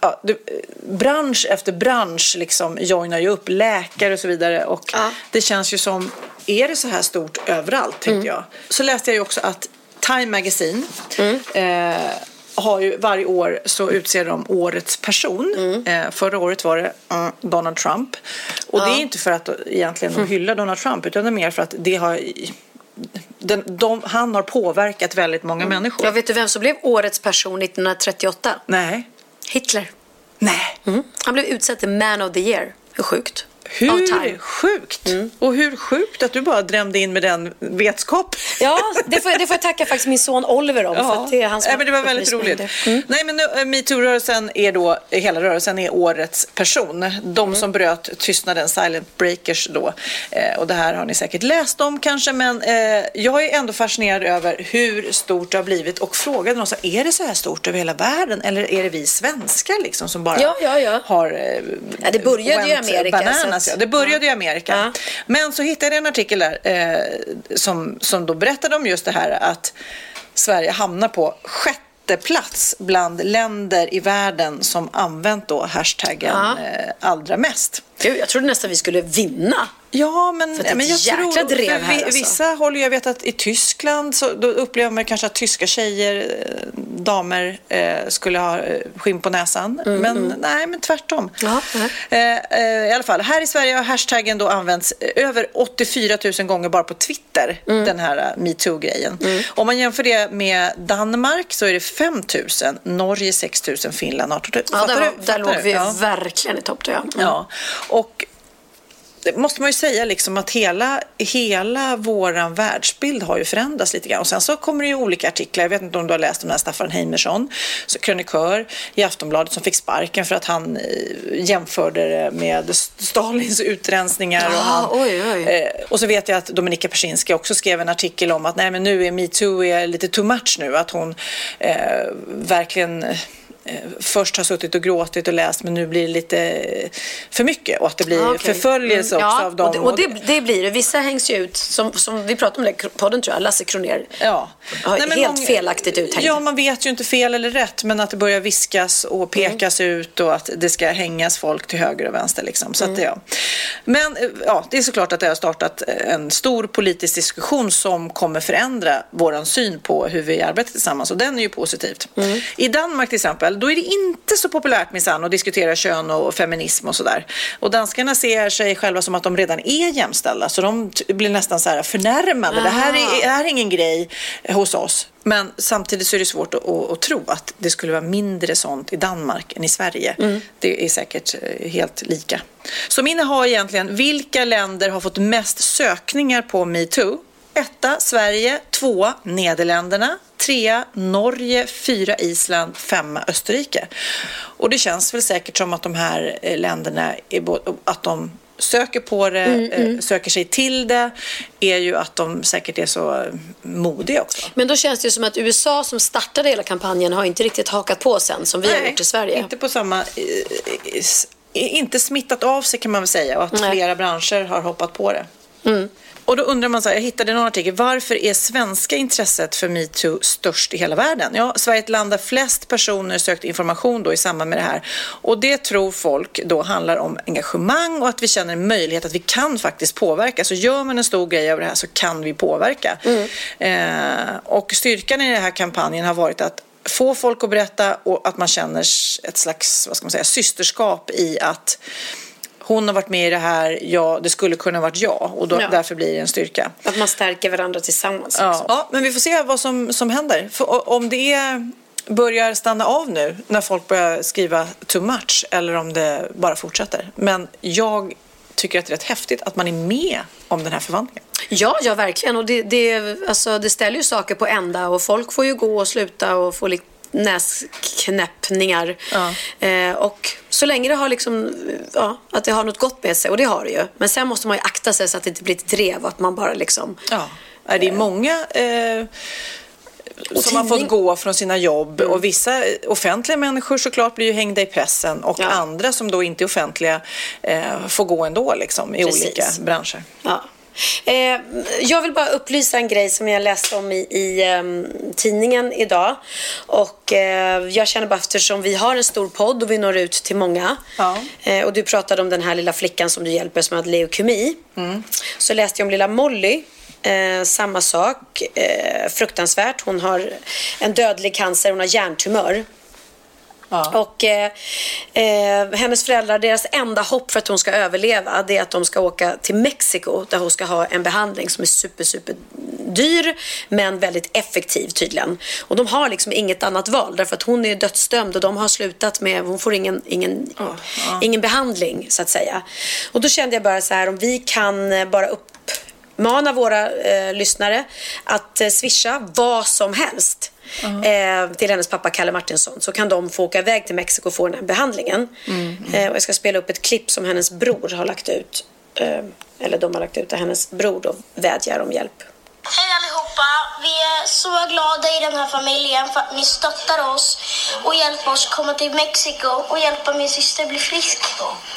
ja, det, bransch efter bransch liksom joinar ju upp, läkare och så vidare. Och det känns ju som, är det så här stort överallt tänkte jag. Så läste jag ju också att Time Magazine eh, har ju varje år så utser de årets person. Eh, förra året var det mm, Donald Trump. Och det är inte för att egentligen de hyllar Donald Trump utan det är mer för att det har den, de, han har påverkat väldigt många människor. Jag vet du vem som blev årets person 1938? Nej. Hitler. Nej. Mm. Han blev utsedd till Man of the Year. Hur sjukt? Hur sjukt! Och hur sjukt att du bara drämde in med den vetskap. Ja, det får, det får jag tacka faktiskt min son Oliver om. För att det är han som Nej, men det var väldigt roligt. Mm. Nej, men eh, metoo-rörelsen är då, hela rörelsen är årets person. De Mm. som bröt tystnaden, silent breakers då. Eh, och det här har ni säkert läst om kanske, men eh, jag är ändå fascinerad över hur stort det har blivit och frågade någon så är det så här stort över hela världen eller är det vi svenskar liksom som bara Ja, ja, ja. har eh, Ja, det började ju i Amerika, Bananas, ja. Det började i Amerika. Men så hittade jag en artikel där eh, som, som då berättade om just det här att Sverige hamnar på sjätte plats bland länder i världen som använt då hashtaggen Ja. eh, allra mest. Gud, jag trodde nästan vi skulle vinna. Ja, men, är men jag tror, drev här, alltså. Vissa håller jag vet att i Tyskland så då upplever man kanske att tyska tjejer, eh, damer eh, skulle ha eh, skinn på näsan. Mm, men nej, men tvärtom. Eh, eh, I alla fall, här i Sverige har hashtaggen då använts eh, över 84 000 gånger bara på Twitter, Mm. den här metoo-grejen. Om man jämför det med Danmark så är det 5 000, Norge 6 000, Finland 18 000. Ja, där, var, där låg vi Ja. verkligen i topp jag. Mm. Ja, och det måste man ju säga liksom att hela, hela våran världsbild har ju förändrats lite grann. Och sen så kommer det ju olika artiklar. Jag vet inte om du har läst om den här Staffan Heimersson, så krönikör i Aftonbladet som fick sparken för att han eh, jämförde det med Stalins utrensningar. och, Ah, han, oj, oj. Eh, och så vet jag att Dominika Persinski också skrev en artikel om att nej men nu är metoo är lite too much nu. Att hon eh, verkligen först har suttit och gråtit och läst men nu blir det lite eh, för mycket och att det blir Ah, okej. förföljelse Mm, också ja, av dem. Och det, och det, det blir det. Vissa hängs ju ut, som, som vi pratade om det podden tror jag, Lasse Kronér. Ja. Har Nej, helt många- felaktigt uthängd. Ja, man vet ju inte fel eller rätt, men att det börjar viskas och pekas Mm. ut och att det ska hängas folk till höger och vänster. Liksom. Så att, Mm. ja. Men eh, ja, det är såklart att det har startat en stor politisk diskussion som kommer förändra vår syn på hur vi arbetar tillsammans och den är ju positivt. Mm. I Danmark till exempel, då är det inte så populärt minsann att diskutera kön och feminism och sådär. Och danskarna ser sig själva som att de redan är jämställda så de blir nästan så här förnärmade. Det här, är, det här är ingen grej hos oss. Men samtidigt så är det svårt att, att, att tro att det skulle vara mindre sånt i Danmark än i Sverige. Det är säkert eh, helt lika. Så min har egentligen, vilka länder har fått mest sökningar på metoo? Etta Sverige, tvåa Nederländerna, trea Norge, fyra Island, femma Österrike. Och det känns väl säkert som att de här eh, länderna är att de söker på det, Mm, eh, mm. söker sig till det, är ju att de säkert är så eh, modiga också. Men då känns det ju som att USA som startade hela kampanjen har inte riktigt hakat på sen som vi har Nej, gjort i Sverige. Inte på samma... Inte smittat av sig kan man väl säga och att Nej. flera branscher har hoppat på det. Mm. Och då undrar man så här, jag hittade någon artikel, varför är svenska intresset för metoo störst i hela världen? Ja, Sverige är ett land där flest personer sökt information då i samband med det här. Och det tror folk då handlar om engagemang och att vi känner en möjlighet att vi kan faktiskt påverka. Så gör man en stor grej av det här så kan vi påverka. Eh, och styrkan i den här kampanjen har varit att få folk att berätta och att man känner ett slags vad ska man säga, systerskap i att hon har varit med i det här, ja, det skulle kunna varit jag och då, Ja. därför blir det en styrka. Att man stärker varandra tillsammans. Ja. ja, men vi får se vad som, som händer. För om det börjar stanna av nu när folk börjar skriva too much eller om det bara fortsätter. Men jag tycker att det är rätt häftigt att man är med om den här förvandlingen. Ja, ja verkligen. Och det, det, alltså, det ställer ju saker på ända och folk får ju gå och sluta och få näsknäppningar. Eh, och så länge det har liksom, ja, att det har något gott med sig, och det har det ju. Men sen måste man ju akta sig så att det inte blir ett drev och att man bara liksom... Ja, Nej, det är många eh, som har fått gå från sina jobb och vissa offentliga människor såklart blir ju hängda i pressen och andra som då inte är offentliga eh, får gå ändå liksom i Precis. olika branscher. Ja. Eh, jag vill bara upplysa en grej som jag läste om i, i ehm, tidningen idag. Och eh, jag känner bara eftersom vi har en stor podd och vi når ut till många. Eh, och du pratade om den här lilla flickan som du hjälper som hade leukemi. Så läste jag om lilla Molly. Eh, samma sak. Eh, fruktansvärt. Hon har en dödlig cancer. Hon har hjärntumör. Och eh, eh, hennes föräldrar, deras enda hopp för att hon ska överleva det är att de ska åka till Mexiko där hon ska ha en behandling som är super, super dyr men väldigt effektiv tydligen. Och de har liksom inget annat val därför att hon är dödsdömd och de har slutat med, hon får ingen, ingen, ingen behandling så att säga. Och då kände jag bara så här om vi kan eh, bara uppmana våra eh, lyssnare att eh, swisha vad som helst eh, till hennes pappa Kalle Martinsson så kan de få åka iväg till Mexiko och få den här behandlingen. Eh, och jag ska spela upp ett klipp som hennes bror har lagt ut. Eh, eller de har lagt ut där hennes bror då vädjar om hjälp. Hej allihopa! Vi är så glada i den här familjen för att ni stöttar oss och hjälper oss komma till Mexiko och hjälpa min syster bli frisk.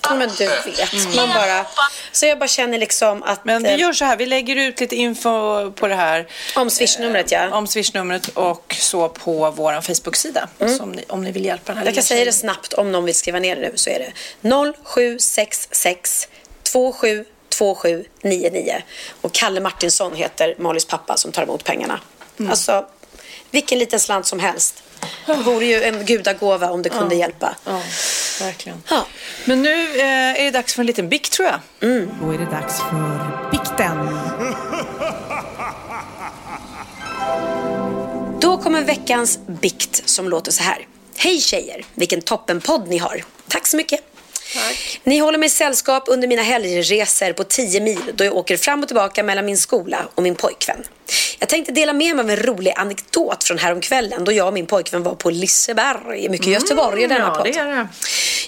Men du vet, man bara... Så jag bara känner liksom att... Men vi eh, gör så här, vi lägger ut lite info på det här. Om swishnumret ja. Om swishnumret och så på vår Facebook-sida. Så om, ni, om ni vill hjälpa den här Jag kan säga det snabbt om någon vill skriva ner det nu så är det 0766 272799 och Kalle Martinsson heter Malins pappa som tar emot pengarna. Alltså vilken liten slant som helst. Det vore ju en gudagåva om det kunde Ja. hjälpa. Ja, verkligen. Ja. Men nu eh, är det dags för en liten bikt tror jag. Då är det dags för bikten. Då kommer veckans bikt som låter så här. Hej tjejer, vilken toppenpodd ni har. Tack så mycket. Ni håller mig sällskap under mina helgresor på 10 mil då jag åker fram och tillbaka mellan min skola och min pojkvän. Jag tänkte dela med mig av en rolig anekdot från häromkvällen då jag och min pojkvän var på Liseberg, mycket Göteborg i denna ja, podd. det det.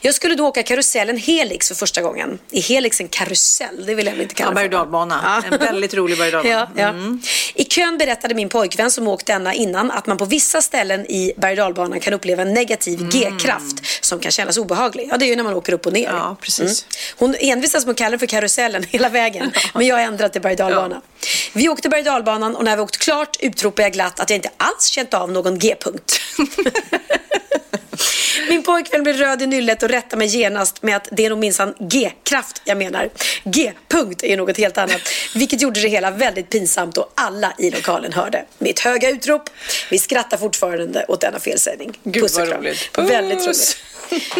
Jag skulle då åka karusellen Helix för första gången. Är Helix en karusell? Det vill jag inte kalla Ja, det för. berg dalbana. En väldigt rolig berg Ja, dalbana. ja. I kön berättade min pojkvän som åkt denna innan att man på vissa ställen i berg dalbanan kan uppleva en negativ G-kraft som kan kännas obehaglig. Ja, det är ju när man åker upp och ner. Ja, precis. Hon envisas med att kalla den för karusellen hela vägen. Men jag har ändrat till berg dalbana. Vi åkte berg och innan och när vi åkt klart utropade jag glatt att jag inte alls känt av någon G-punkt. Min pojkvän blir röd i nyllet och rättar mig genast med att det är nog minsann G-kraft jag menar. G-punkt är något helt annat. Vilket gjorde det hela väldigt pinsamt och alla i lokalen hörde. Mitt höga utrop. Vi skrattar fortfarande åt denna felsägning. Gud, Puss och kram. roligt. Väldigt roligt.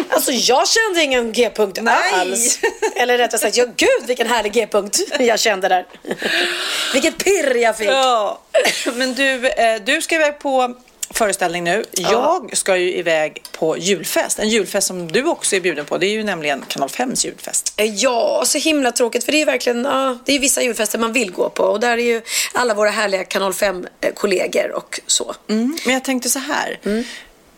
Alltså jag kände ingen G-punkt alls. Eller rättare sagt, ja, gud vilken härlig G-punkt jag kände där. Vilket pirr jag fick. Ja, men du, eh, du ska iväg på föreställning nu. Jag ska ju iväg på julfest. En julfest som du också är bjuden på. Det är ju nämligen Kanal 5s julfest. Ja, så himla tråkigt. För det är ju verkligen, ja, det är vissa julfester man vill gå på. Och där är ju alla våra härliga Kanal 5-kollegor och så. Mm. Men jag tänkte så här.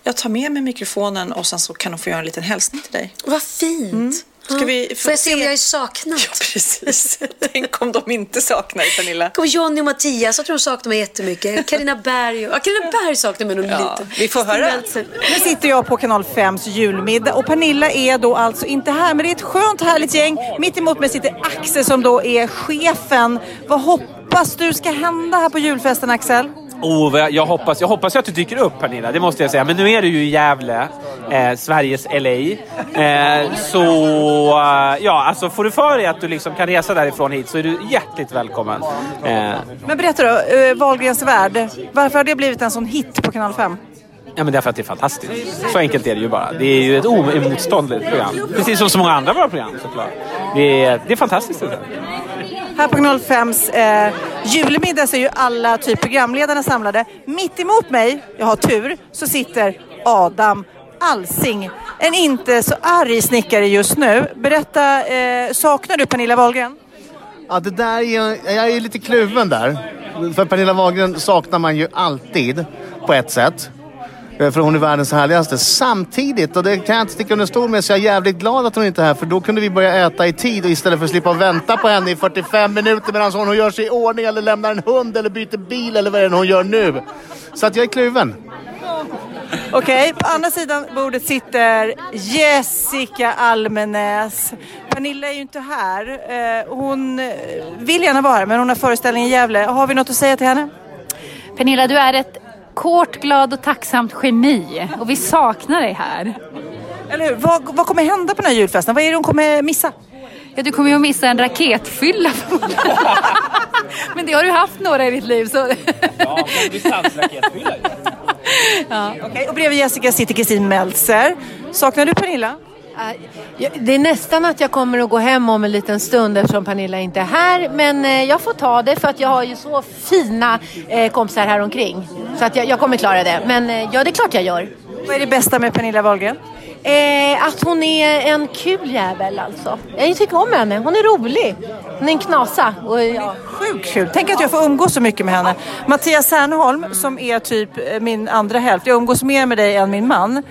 Jag tar med mig mikrofonen och sen så kan de få göra en liten hälsning till dig. Vad fint. Ska vi Får jag se om jag är saknad? Ja, precis. Tänk om de inte saknar dig, Pernilla. Och Johnny och Mattias, jag tror de saknar mig jättemycket. Carina Berg, och, ja, Carina Berg saknar mig nog Ja, lite. vi får höra. Nu sitter jag på kanal 5s julmiddag och Pernilla är då alltså inte här. Men det är ett skönt härligt gäng. Mitt emot mig sitter Axel som då är chefen. Vad hoppas du ska hända här på julfesten Axel? Oh, jag, jag, hoppas, jag hoppas att du dyker upp Pernilla, det måste jag säga. Men nu är du ju i Gävle, eh, Sveriges LA. Eh, så eh, ja, alltså får du för dig att du liksom kan resa därifrån hit så är du hjärtligt välkommen. Eh, Men berätta då, eh, Wahlgrens värld. Varför har det blivit en sån hit på kanal 5? ja, men därför att det är fantastiskt. Så enkelt är det ju bara. Det är ju ett oemotståndligt program. Precis som så många andra av våra program såklart. Det är, det är fantastiskt. Det där. Här på 05s eh, julmiddag så är ju alla typ programledarna samlade. Mitt emot mig, jag har tur, så sitter Adam Alsing. En inte så arg snickare just nu. Berätta, eh, saknar du Pernilla Wahlgren? Ja, det där är, jag är lite kluven där. För Pernilla Wahlgren saknar man ju alltid på ett sätt. Eh, För hon är världens härligaste. Samtidigt, och det kan jag inte sticka under stol med, så jag är jävligt glad att hon inte är här. För då kunde vi börja äta i tid och istället för att slippa vänta på henne i 45 minuter medan hon gör sig i ordning eller lämnar en hund eller byter bil eller vad det är hon gör nu. Så att jag är kluven. Okej, på andra sidan bordet sitter Jessica Almenäs. Pernilla är ju inte här. Eh, hon vill gärna vara här, men hon har föreställning i Gävle. Har vi något att säga till henne? Pernilla, du är ett kort, glad och tacksamt geni och vi saknar dig här. Eller hur? Vad, vad kommer hända på den här julfesten? Vad är det hon kommer missa? Ja, du kommer ju att missa en raketfylla. Men det har du haft några i ditt liv. Så... Ja, men distansraketfylla Ja. Okej, och bredvid Jessica sitter Kristin Meltzer. Saknar du Pernilla? Ja, Det är nästan att jag kommer att gå hem om en liten stund eftersom Pernilla inte är här. Men eh, jag får ta det för att jag har ju så fina eh, kompisar här omkring. Så att jag, jag kommer klara det. Men ja, det är klart jag gör. Vad är det bästa med Pernilla Wahlgren? Eh, att hon är en kul jävel alltså. Jag tycker om henne. Hon är rolig. Hon är en knasa. Och, ja. Sjukt kul. Tänk att jag får umgås så mycket med henne. Mattias Särnholm som är typ min andra hälft. Jag umgås mer med dig än min man.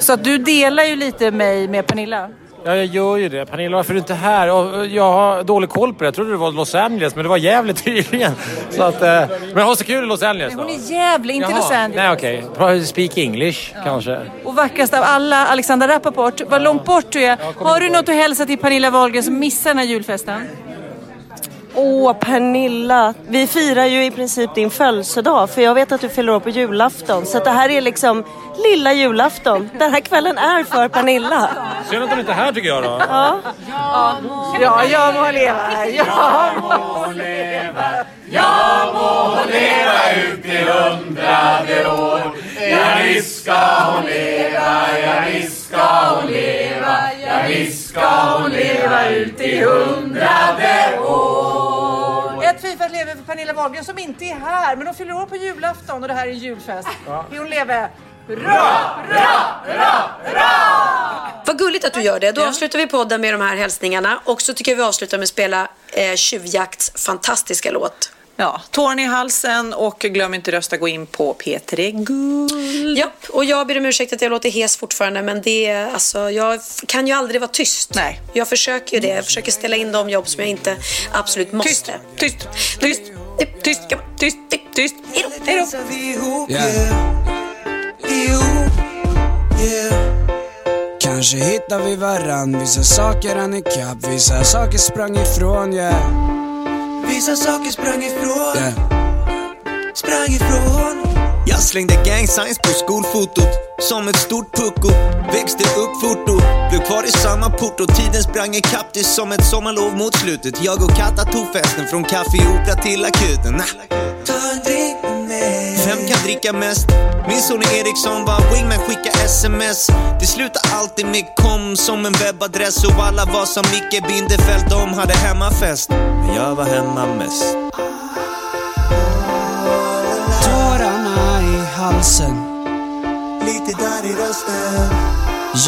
Så att du delar ju lite mig med Pernilla. Ja, jag gör ju det. Pernilla, varför är du inte här? Och jag har dålig koll på det. Jag trodde det var Los Angeles, men det var Gävle tydligen. Så att, eh, men ha så kul i Los Angeles då. Hon är Gävle, inte Jaha. Los Angeles. Nej, okej. Speak English, kanske. Och vackrast av alla, Alexandra Rappaport. Vad långt bort du är. Har du något att hälsa till Pernilla Wahlgren som missar den här julfesten? Åh, Pernilla. Vi firar ju i princip din födelsedag för jag vet att du fyller år på julafton. Så det här är liksom lilla julafton. Den här kvällen är för Pernilla. Synd att hon inte är här tycker jag då. Ja. Ja, jag må leva. Jag må leva. Jag må leva ut i hundrade år. Ja, visst ska hon leva, ja, visst ska hon leva, ja, visst ska hon leva ut i hundrade år. Fifat lever för Pernilla Wahlgren som inte är här, men hon fyller år på julafton och det här är en julfest. Hon lever. Hurra! Vad gulligt att du gör det. Då avslutar vi podden med de här hälsningarna. Och så tycker jag vi avslutar med att spela eh, Tjuvjakts fantastiska låt. Ja, tårn i halsen och glöm inte rösta. Gå in på P3 Guld. Japp, och jag ber om ursäkt att jag låter hes fortfarande men det är, alltså, jag kan ju aldrig vara tyst. Nej. Jag försöker ju det. Jag försöker ställa in de jobb som jag inte absolut måste. Tyst, tyst, tyst, tyst, tyst, tyst. Hej då. Kanske hittar vi varann, vissa saker hann ikapp, vissa saker sprang ifrån, yeah. Vissa saker sprang ifrån, yeah. sprang ifrån. Jag slängde gang signs på skolfotot Som ett stort pucko Växte upp fort och blev kvar i samma port Och tiden sprang ikapp det som ett sommarlov mot slutet Jag och Katta tog festen från Café Opera till akuten nah. Ta en drink. Vem kan dricka mest? Min son Eriksson var wingman, skicka sms Det slutar alltid med kom som en webbadress Och alla var som Micke Bindefeld, de hade hemmafest Men jag var hemma mest Tårarna i halsen. Lite där i rösten.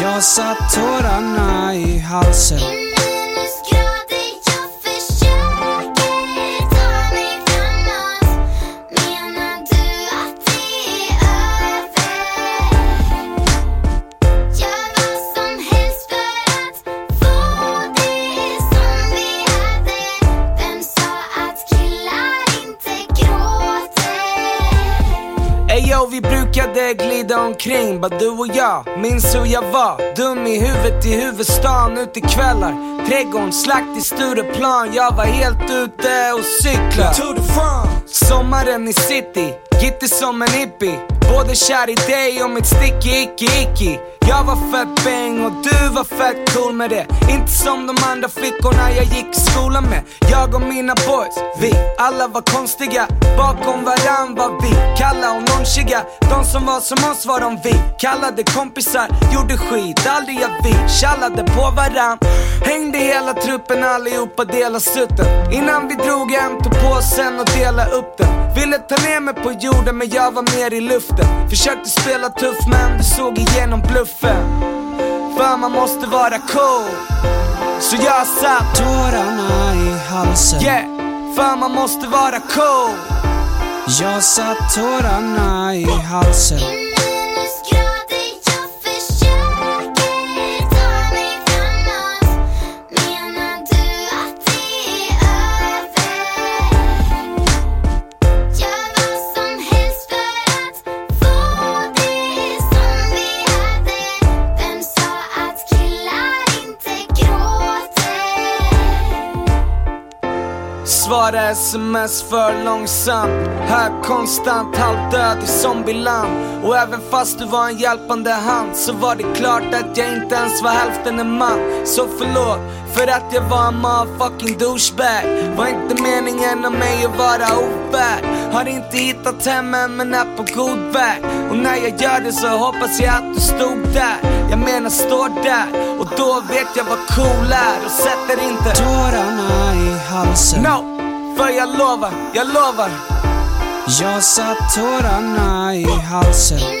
Jag satt tårarna i halsen. Omkring, bara du och jag. Minns hur jag var, dum i huvudet i huvudstaden Ute kvällar, trädgården, slakt i Stureplan. Jag var helt ute och cykla Sommaren i city, gitti som en hippie. Både kär i dig och mitt sticky icky icky jag var fett bäng och du var fett cool med det. Inte som de andra flickorna jag gick i skolan med. Jag och mina boys, vi alla var konstiga. Bakom varann var vi kalla och nonchiga. De som var som oss var de vi kallade kompisar. Gjorde skit, aldrig jag vi Tjallade på varann. Hängde hela truppen allihopa dela sutten. Innan vi drog hem tog påsen och dela upp den. Ville ta ner mig på jorden men jag var mer i luften. Försökte spela tuff men du såg igenom bluffen. För man måste vara cool. Så jag satt Tårarna i halsen. Yeah, för man måste vara cool. Jag satt tårarna i halsen Svara sms för långsamt? Här konstant halvdöd i zombieland. Och även fast du var en hjälpande hand Så var det klart att jag inte ens var hälften en man. Så förlåt för att jag var en motherfucking douchebag. Var inte meningen av mig att vara ofärd Har inte hittat hem än men är på god väg. Och när jag gör det så hoppas jag att du stod där. Jag menar står där. Och då vet jag vad cool är. Och sätter inte tårarna i halsen. No, för jag lovar, jag lovar. Jag satt tårarna i halsen.